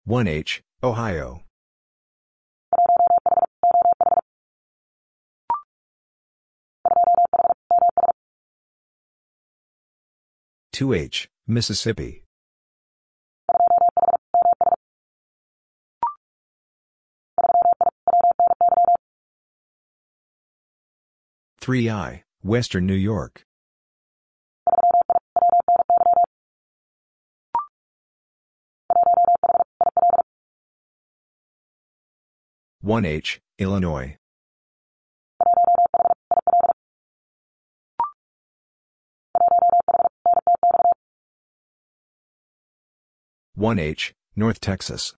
One H, Ohio. Two H, Mississippi. Three I, Western New York. One H, Illinois. One H, North Texas.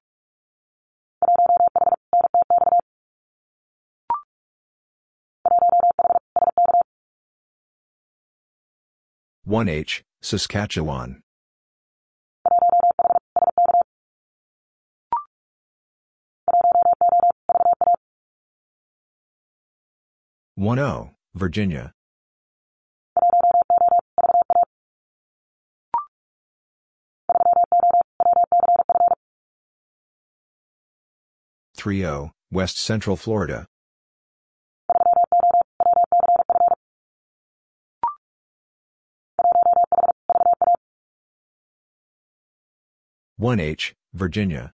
1H, Saskatchewan. One O, Virginia. Three O, West Central Florida. One H, Virginia.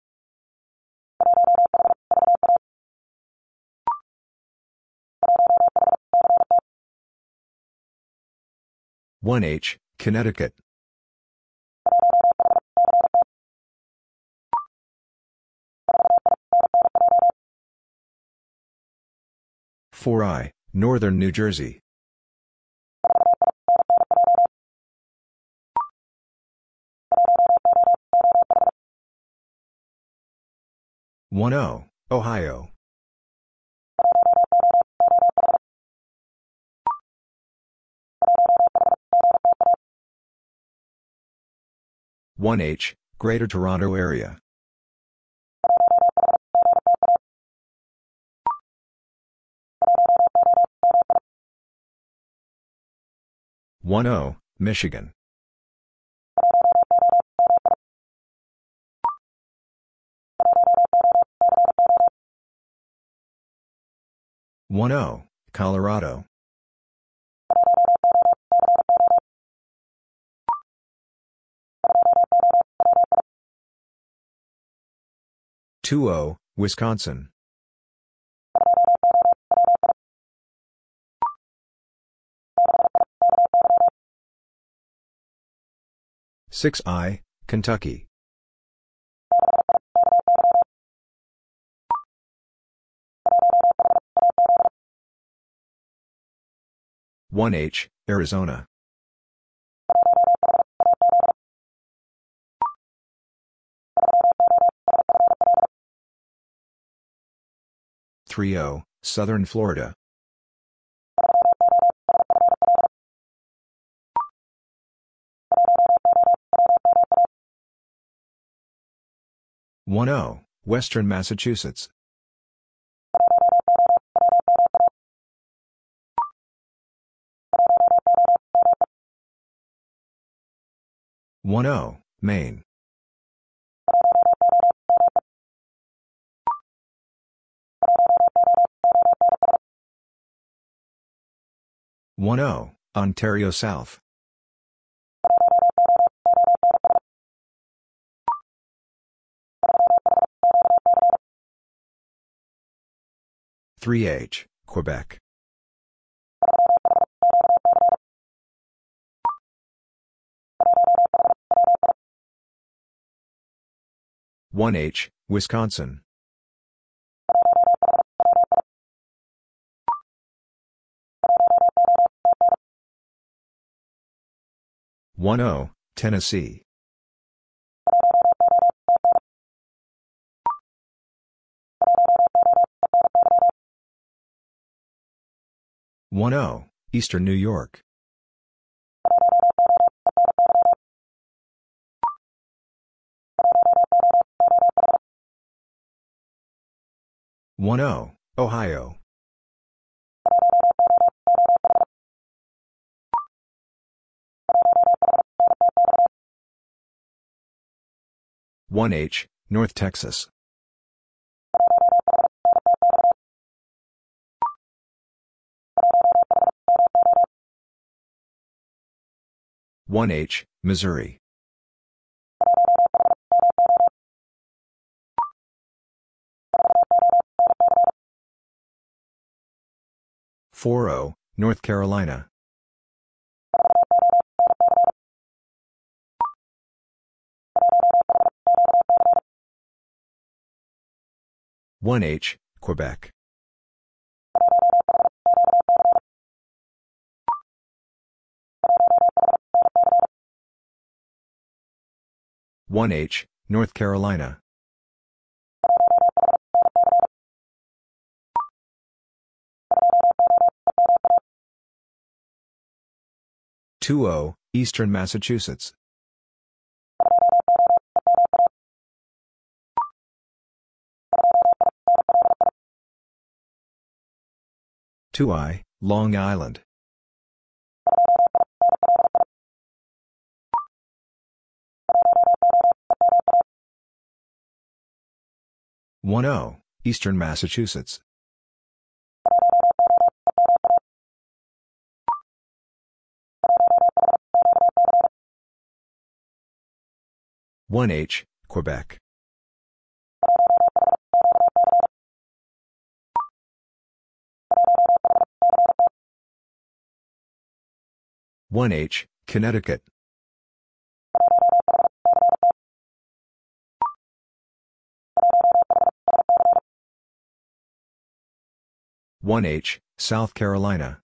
One H, Connecticut. Four I, Northern New Jersey. One O, Ohio. One H, Greater Toronto Area. One O, Michigan. One O, Colorado. Two O, Wisconsin. Six I, Kentucky. One H, Arizona. Three O, Southern Florida. One O, Western Massachusetts. One O, Maine. One O, Ontario South. Three H, Quebec. One H, Wisconsin. One O, Tennessee. One O, Eastern New York. One O, Ohio. One H, North Texas. One H, Missouri. Four O, North Carolina. One H, Quebec. One H, North Carolina. Two O, Eastern Massachusetts. Two I, Long Island. One O, Eastern Massachusetts. One H, Quebec. One H, Connecticut. One H, South Carolina.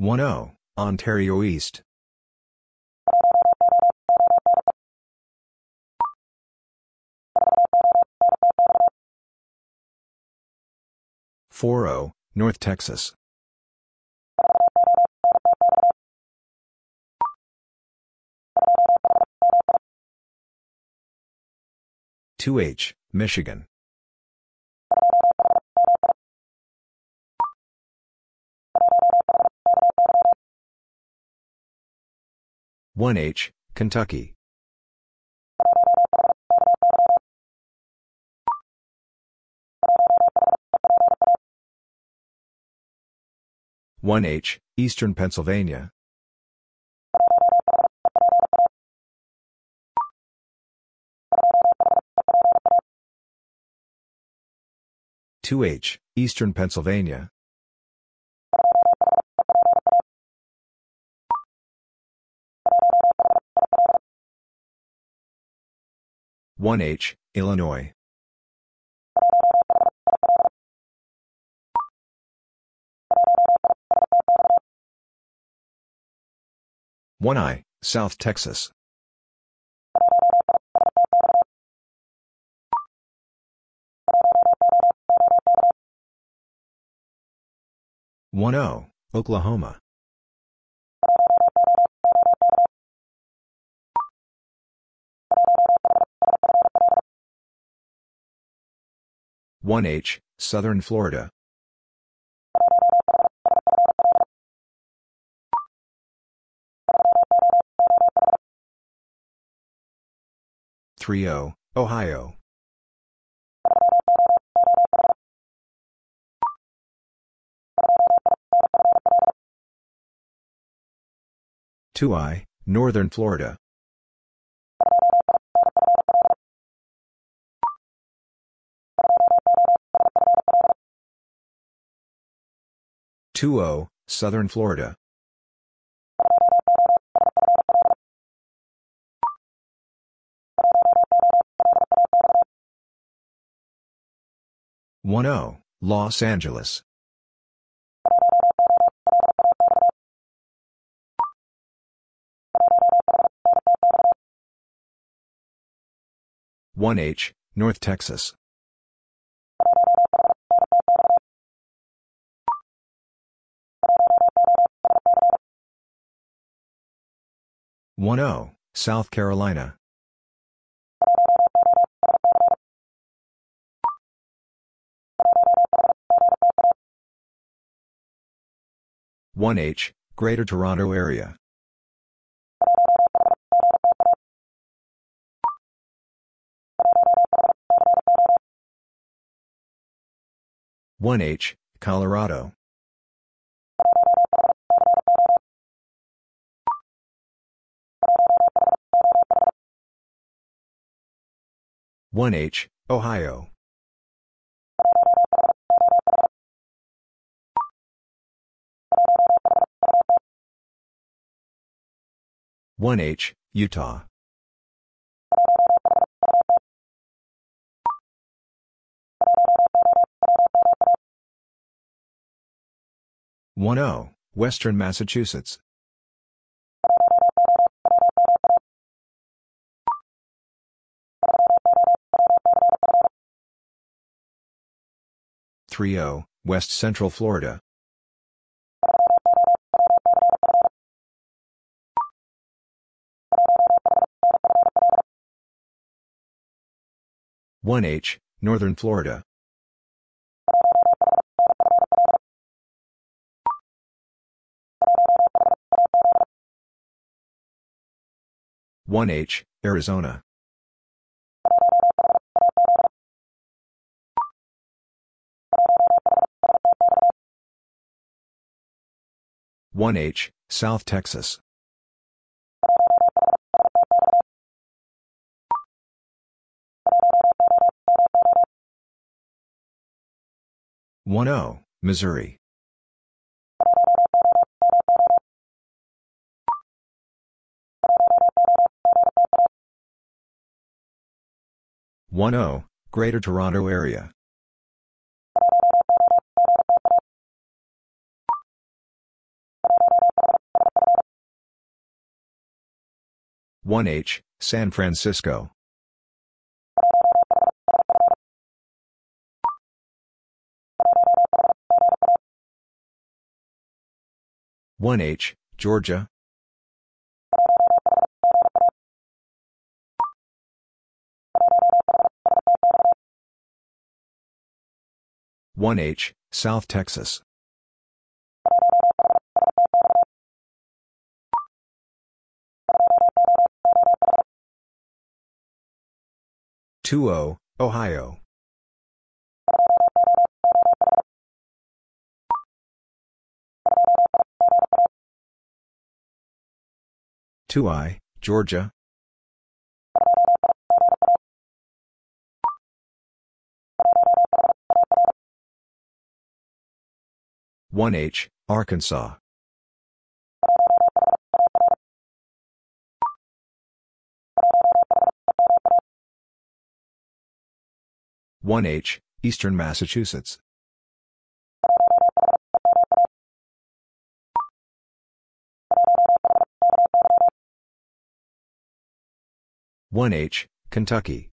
One O, Ontario East. Four O, North Texas. Two H, Michigan. One H, Kentucky. One H, Eastern Pennsylvania. Two H, Eastern Pennsylvania. One H, Illinois. One I, South Texas. One O, Oklahoma. One H, Southern Florida. Three O, Ohio. Two I, Northern Florida. Two O, Southern Florida. One O, Los Angeles. One H, North Texas. One O, South Carolina. One H, Greater Toronto Area. One H, Colorado. One H, Ohio. One H, Utah. One O, Western Massachusetts. 3O, West Central Florida. One H, Northern Florida. One H, Arizona. One H, South Texas. One O, Missouri. One O, Greater Toronto Area. One H, San Francisco. One H, Georgia. One H, South Texas. Two O, Ohio. Two I, Georgia. One H, Arkansas. One H, Eastern Massachusetts. One H, Kentucky.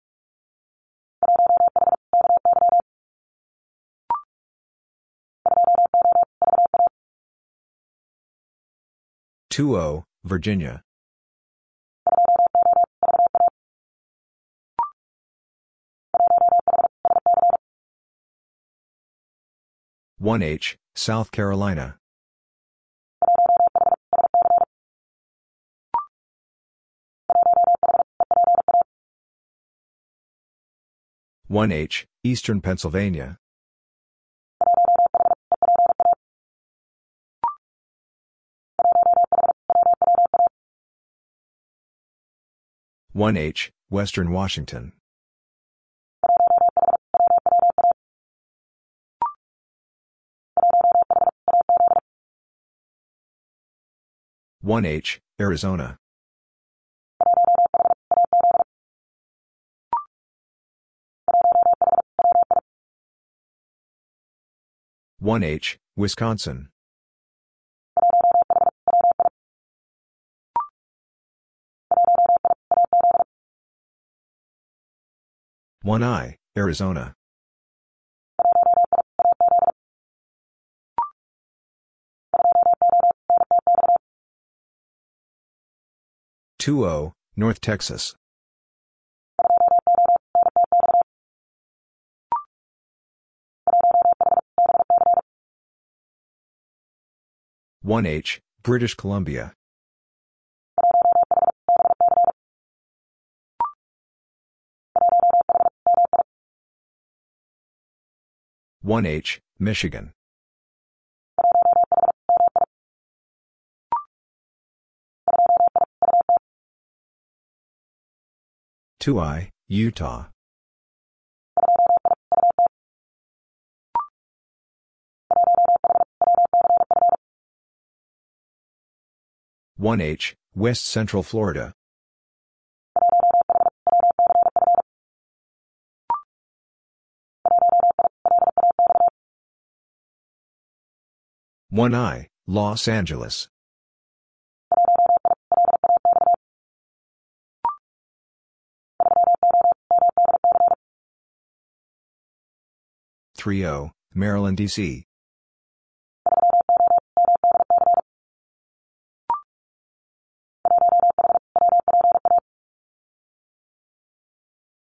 Two O, Virginia. One H, South Carolina. One H, Eastern Pennsylvania. One H, Western Washington. One H, Arizona. One H, Wisconsin. One I, Arizona. Two O, North Texas. One H, British Columbia. One H, Michigan. Two I, Utah. One H, West Central Florida. One I, Los Angeles. Three O, Maryland, D.C.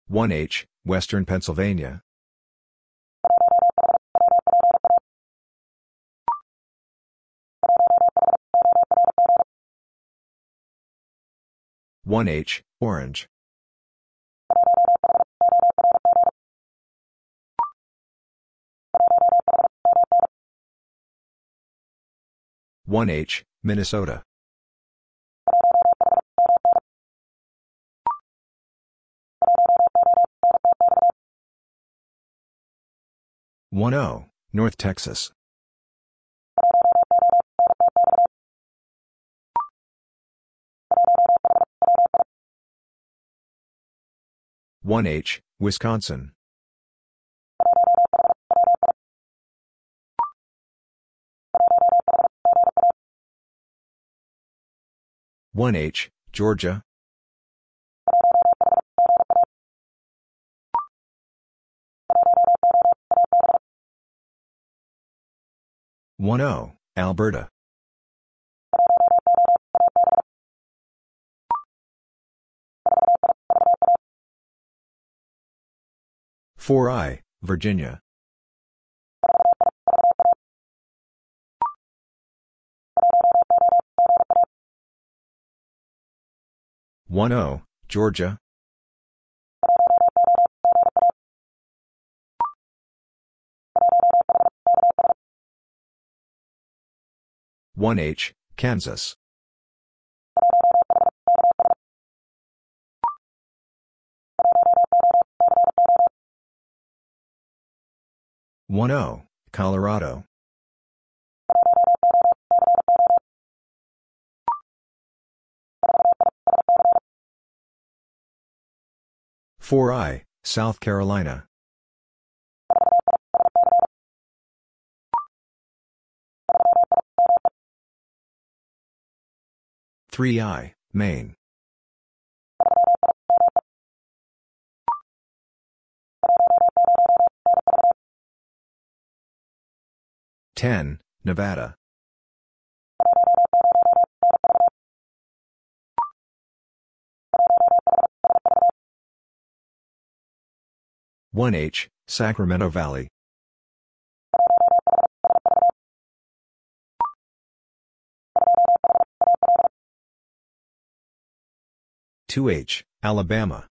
One H, Western Pennsylvania. One H, Orange. One H, Minnesota. One O, North Texas. One H, Wisconsin. One H, Georgia. One O, Alberta. Four I, Virginia. One O, Georgia. One H, Kansas. One O, Colorado. Four I, South Carolina. Three I, Maine. Ten, Nevada. One H, Sacramento Valley. Two H, Alabama.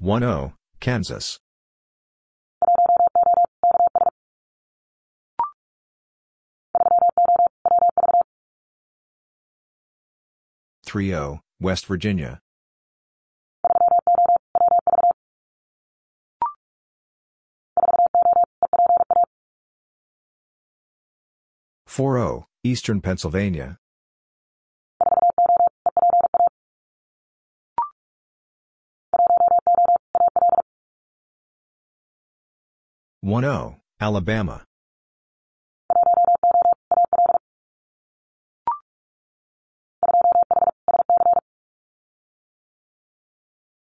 One O, Kansas. Three O, West Virginia. Four O, Eastern Pennsylvania. One O, Alabama.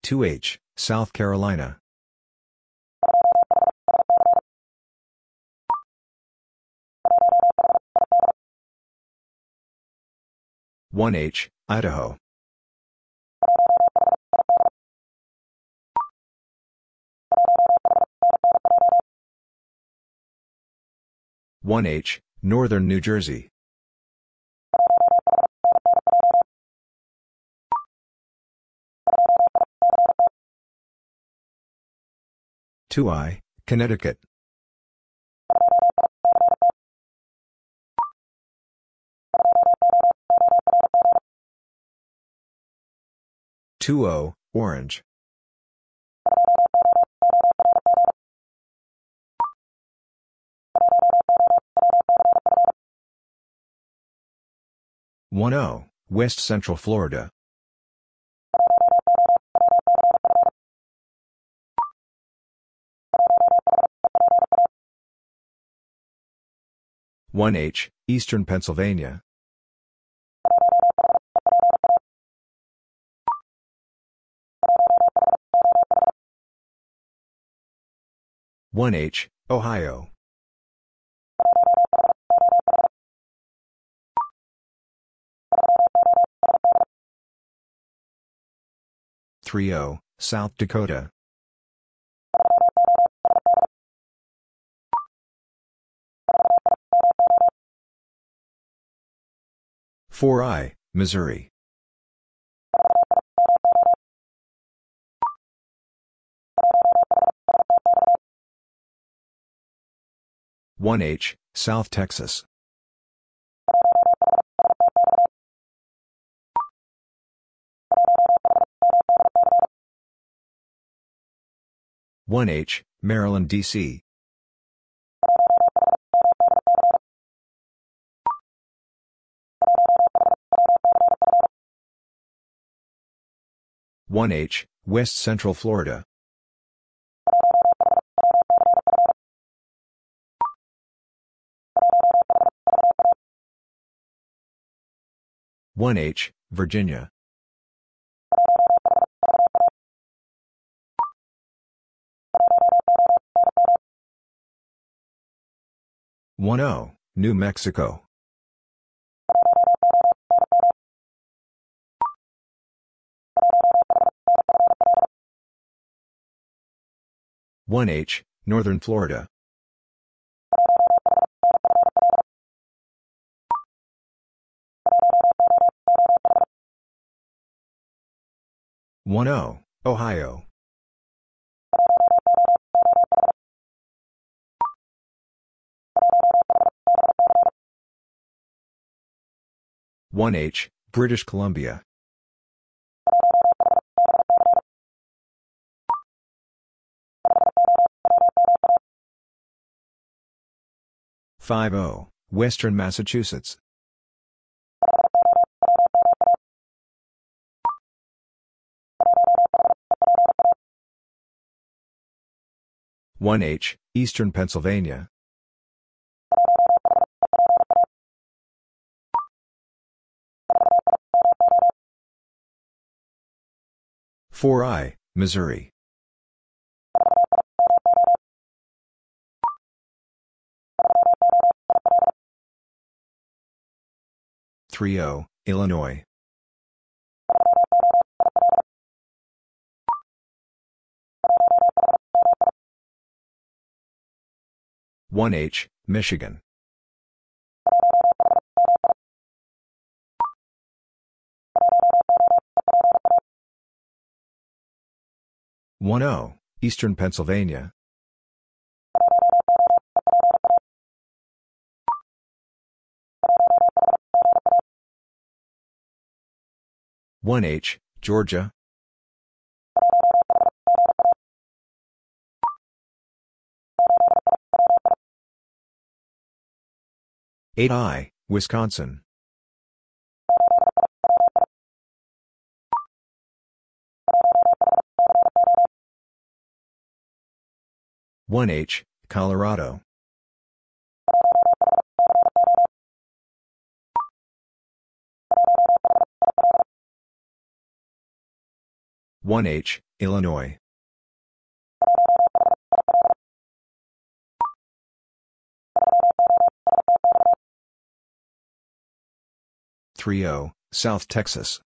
Two H, South Carolina. One H, Idaho. One H, Northern New Jersey. Two I, Connecticut. Two O, Orange. One O, West Central Florida. 1H, Eastern Pennsylvania. One H, Ohio. Three O, South Dakota. Four I, Missouri. 1H, South Texas. One H, Maryland, D.C. One H, West Central Florida. 1H, Virginia. One O, New Mexico. One H, Northern Florida. 1-O, Ohio. One H, British Columbia. Five O, Western Massachusetts. 1H, Eastern Pennsylvania. Four I, Missouri. Three O, Illinois. 1H, Michigan. One O, Eastern Pennsylvania. One H, Georgia. 8I, Wisconsin. One H, Colorado. One H, Illinois. 3O, South Texas.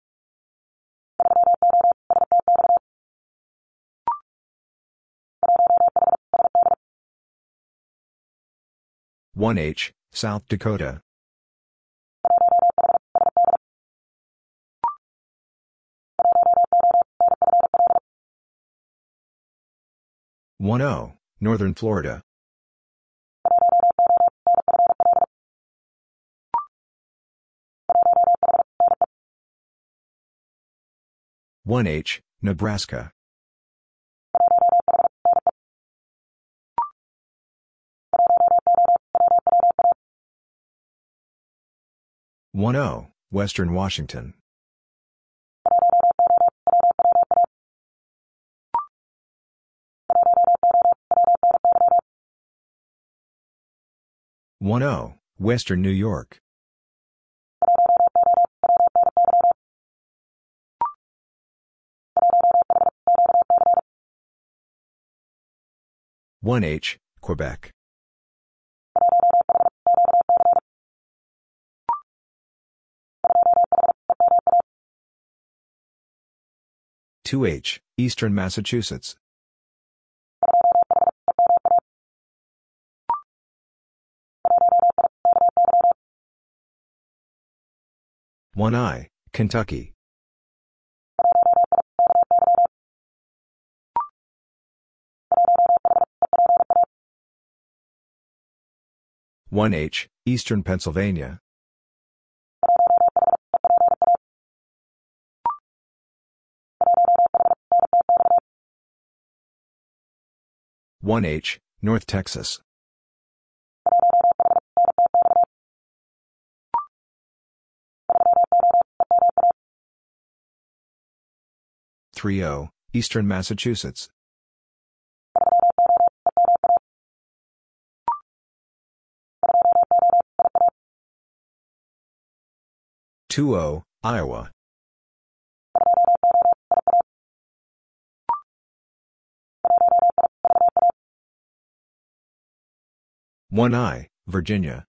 One H, South Dakota. One O, Northern Florida. 1H, Nebraska. One O, Western Washington. One O, Western New York. 1H, Quebec. Two H, Eastern Massachusetts. One I, Kentucky. One H, Eastern Pennsylvania. One H, North Texas. Three O, Eastern Massachusetts. Two O, Iowa. One I, Virginia.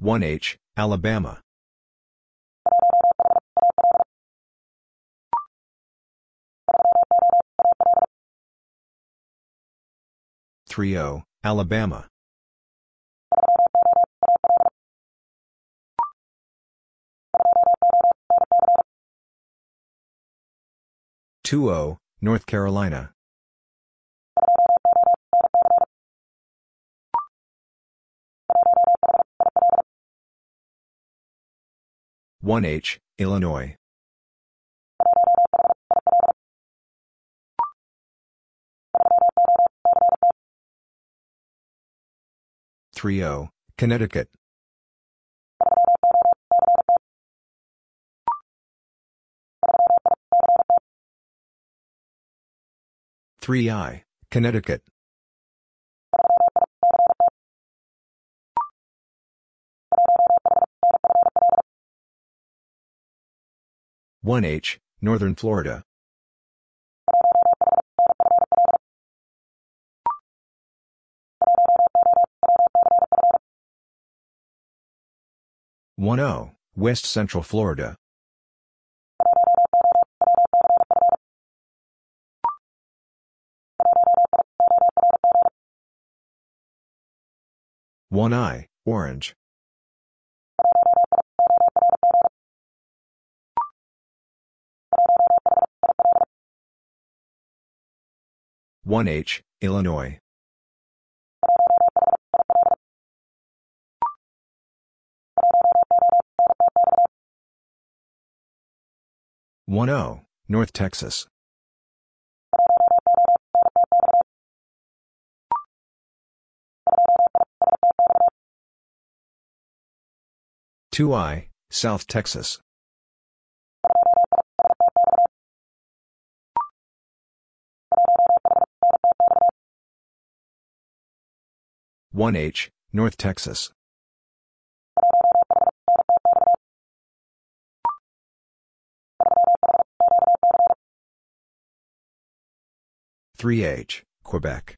One H, Alabama. Three O, Alabama. Two O, North Carolina. One H, Illinois. Three O, Connecticut. Three I, Connecticut. One H, Northern Florida. One O, West Central Florida. One I, Orange. One H, Illinois. One O, North Texas. Two I, South Texas. One H, North Texas. Three H, Quebec.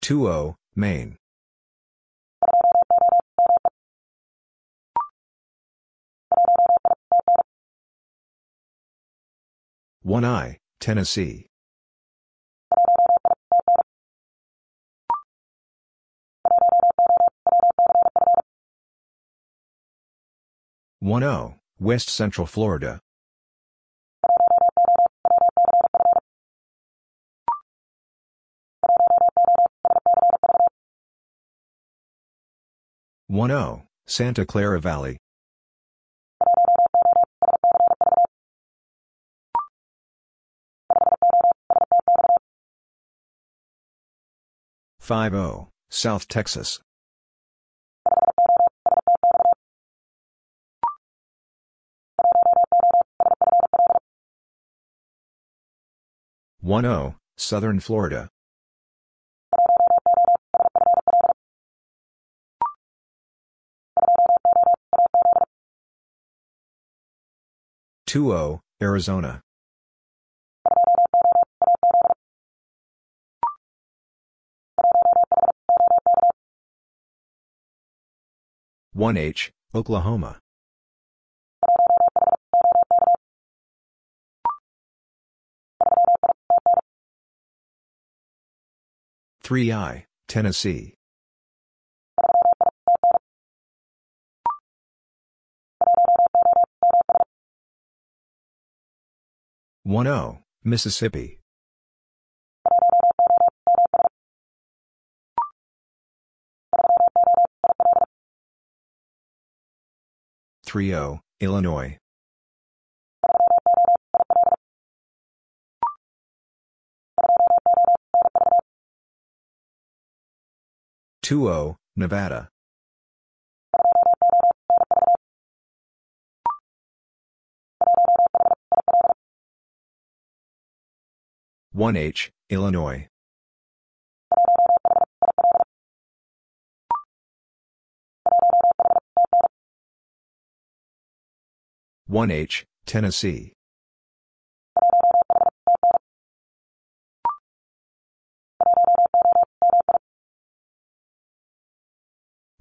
Two O, Maine. One I, Tennessee. One O, West Central Florida. One O, Santa Clara Valley. 5O, South Texas. One O, Southern Florida. Two O, Arizona. 1H, Oklahoma. 3I, Tennessee. 1-O, Mississippi. 3-O, Illinois. 2-O, Nevada. 1H, Illinois. 1H, Tennessee.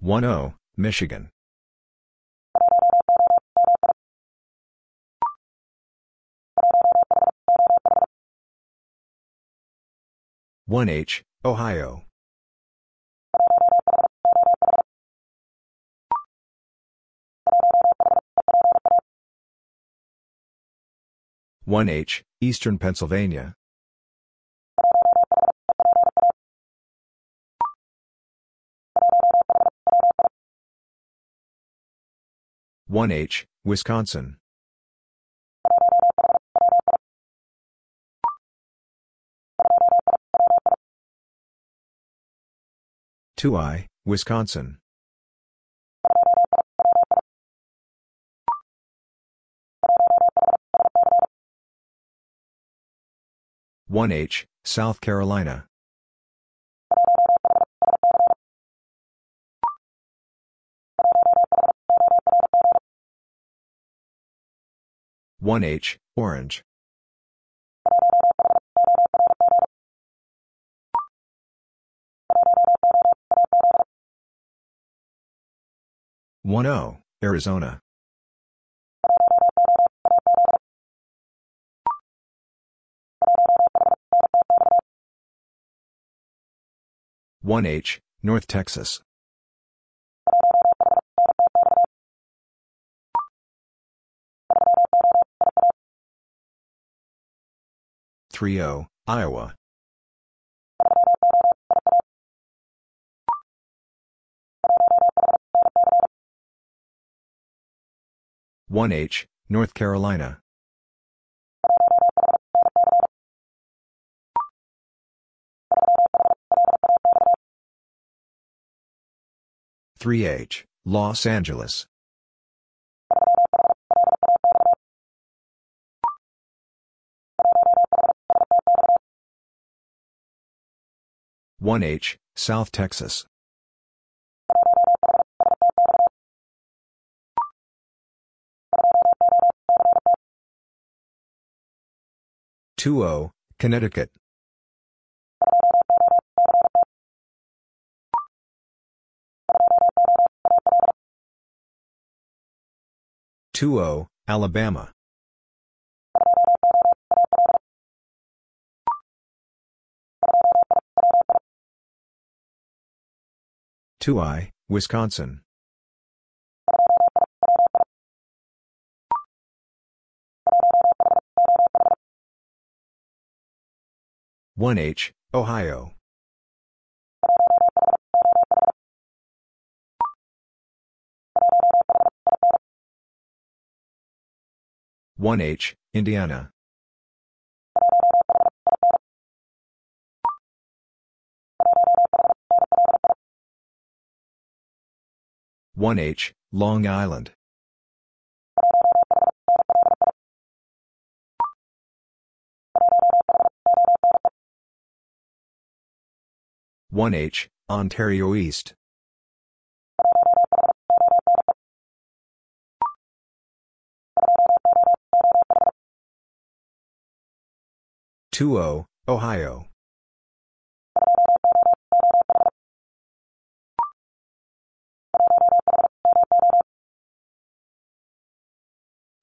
1-O, Michigan. 1H, Ohio. 1H, Eastern Pennsylvania. 1H, Wisconsin. 2I, Wisconsin. 1H, South Carolina. 1H, Orange. 1-O, Arizona. 1H, North Texas. 3-O, Iowa. 1H, North Carolina. 3H, Los Angeles. 1H, South Texas. 2-O, Connecticut. 2-O, Alabama. 2I, Wisconsin. 1H, Ohio. 1H, Indiana. 1H, Long Island. 1H, Ontario East. 2-O, Ohio.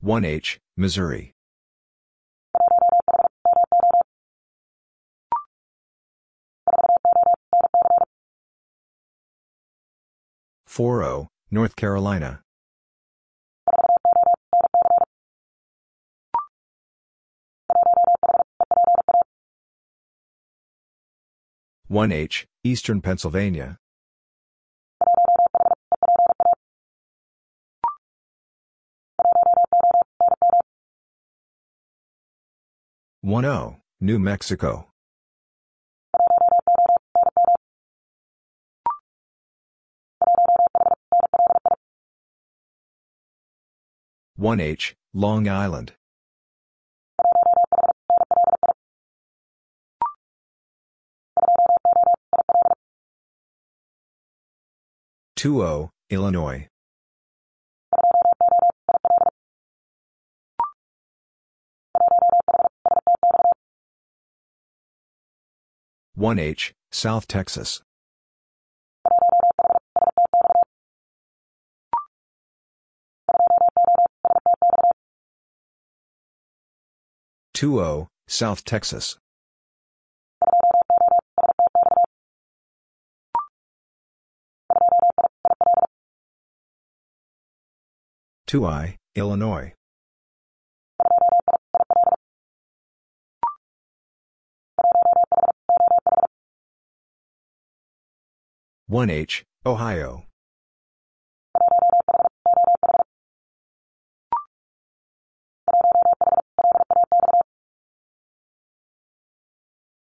One H, Missouri. Four O, North Carolina. One H, Eastern Pennsylvania. One O, New Mexico. One H, Long Island. Two O, oh, Illinois. One H, South Texas. Two O, South Texas. Two I, Illinois. One H, Ohio.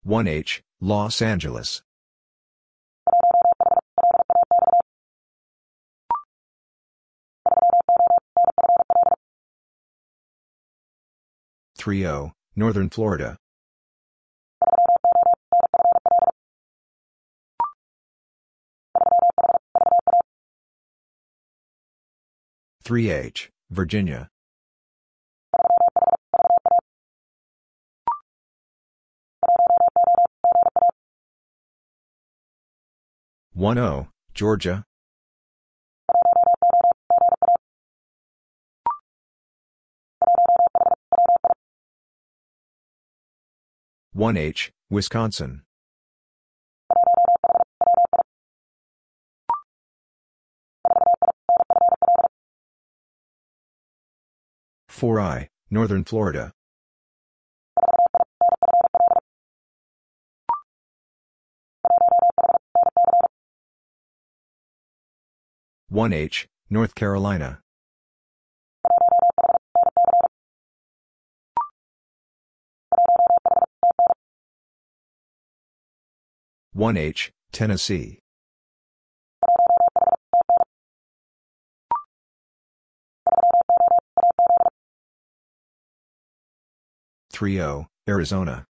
One H, Los Angeles. Three O, Northern Florida. Three H, Virginia. One O, Georgia. One H, Wisconsin. Four I, Northern Florida. One H, North Carolina. One H, Tennessee. Three O, Arizona.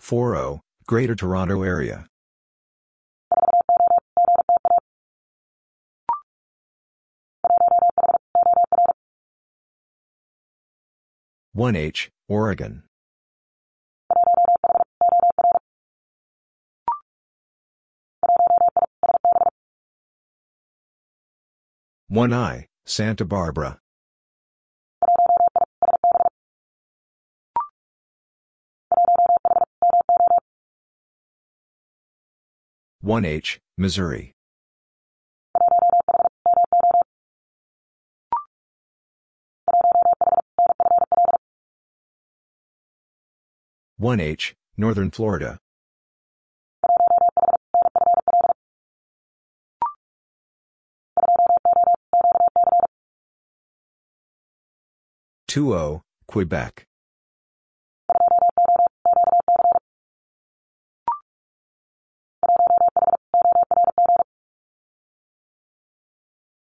Four O, Greater Toronto Area. One H, Oregon. One I, Santa Barbara. One H, Missouri. One H, Northern Florida. Two O, Quebec.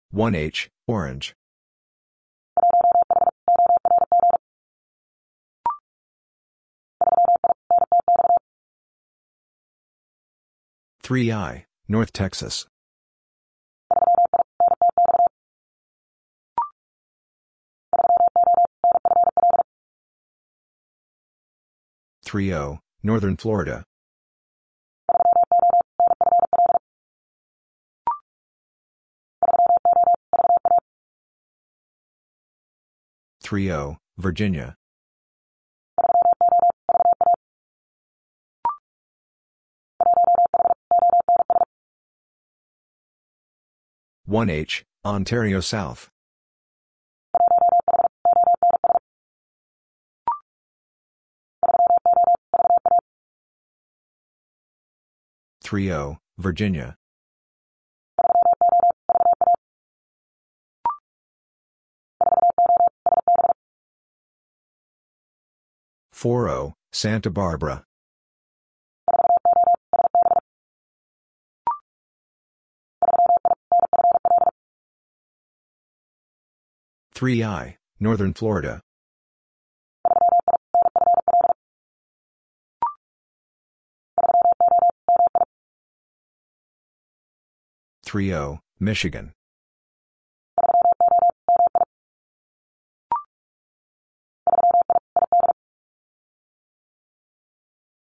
One H, Orange. 3I, North Texas. Three O, Northern Florida. Three O, Virginia. 1H, Ontario South. Three O, Virginia. Four O, Santa Barbara. 3I, Northern Florida. Three O, Michigan.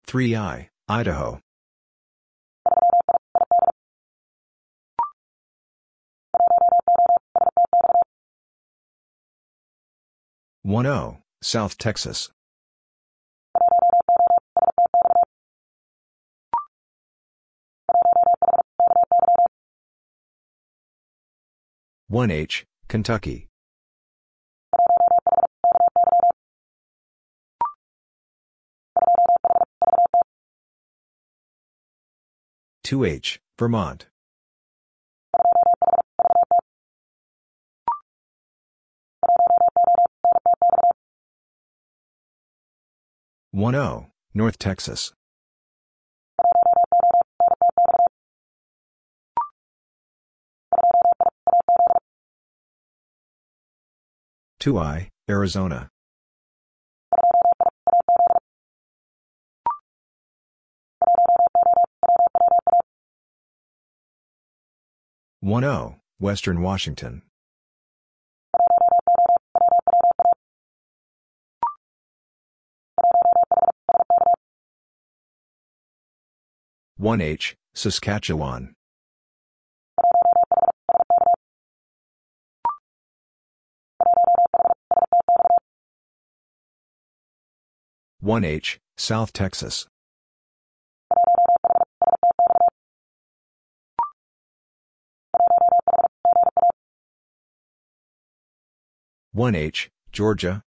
Three I, Idaho. 1O, South Texas. One H, Kentucky. Two H, Vermont. 1O, North Texas. Two I, Arizona. One O, Western Washington. 1H, Saskatchewan. One H, South Texas. One H, Georgia.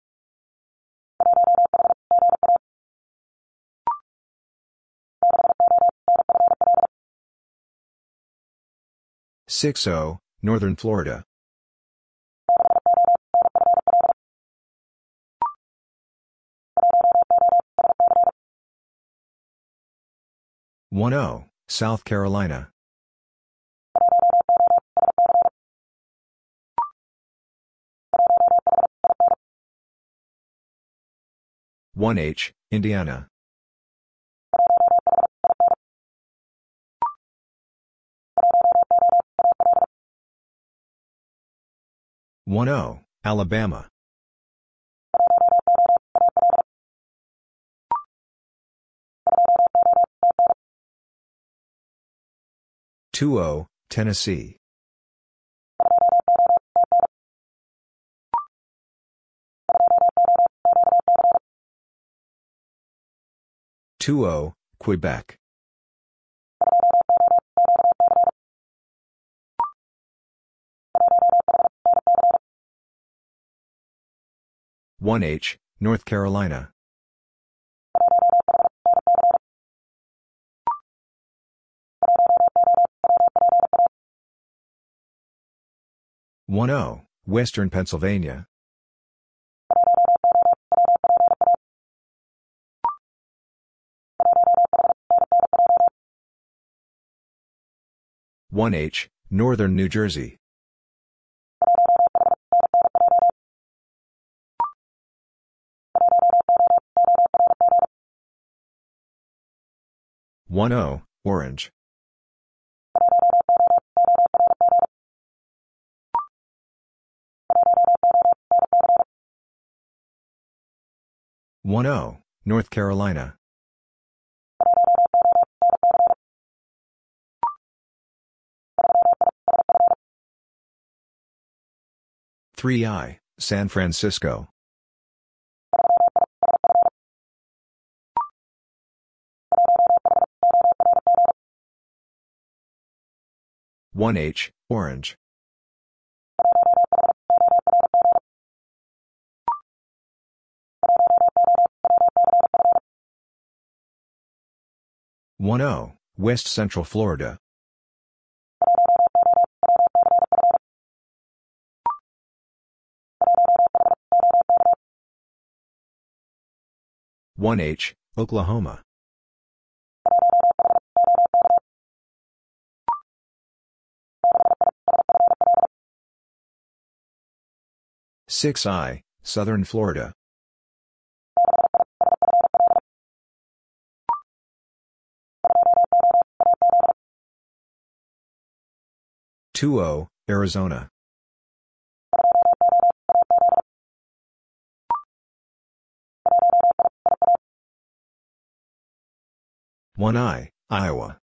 6O, Northern Florida. One O, South Carolina. One H, Indiana. 1O, Alabama. Two O, Tennessee. Two O, Quebec. 1H, North Carolina. One O, Western Pennsylvania. One H, Northern New Jersey. 1O, orange. One O, North Carolina. Three I, San Francisco. 1H, Orange. One O, West Central Florida. One H, Oklahoma. Six I, Southern Florida. Two O, Arizona. One I, Iowa.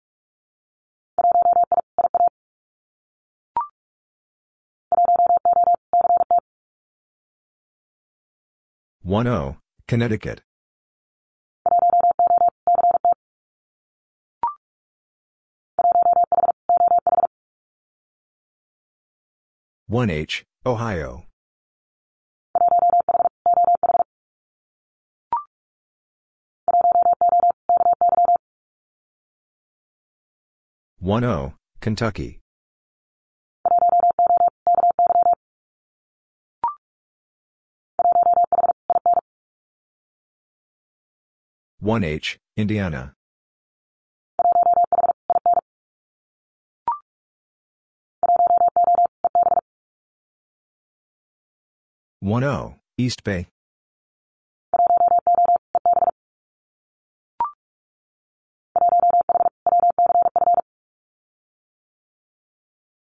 One O, Connecticut. One H, Ohio. One O, Kentucky. One H, Indiana. One O, East Bay.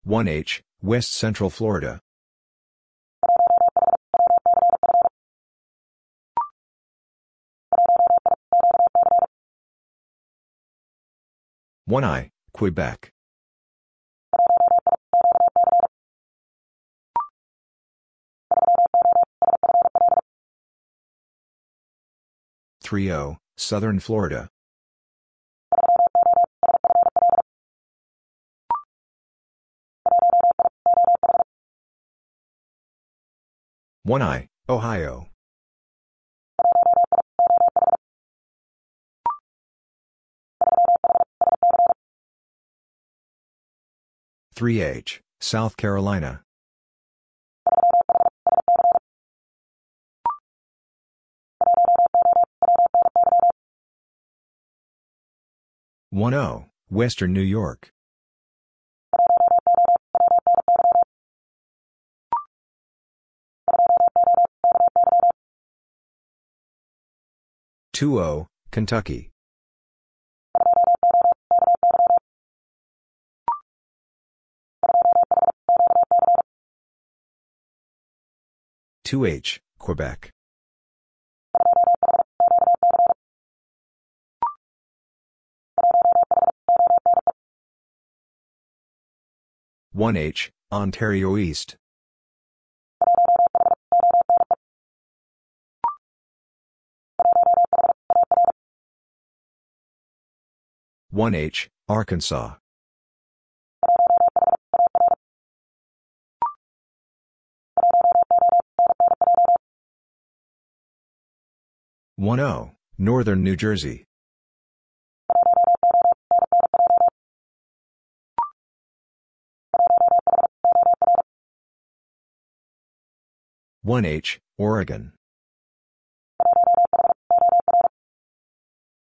One H, West Central Florida. One I, Quebec. Three O, Southern Florida. One I, Ohio. Three H, South Carolina. One O, Western New York. Two O, Kentucky. Two H, Quebec. One H, Ontario East. One H, Arkansas. One O, Northern New Jersey. One H, Oregon.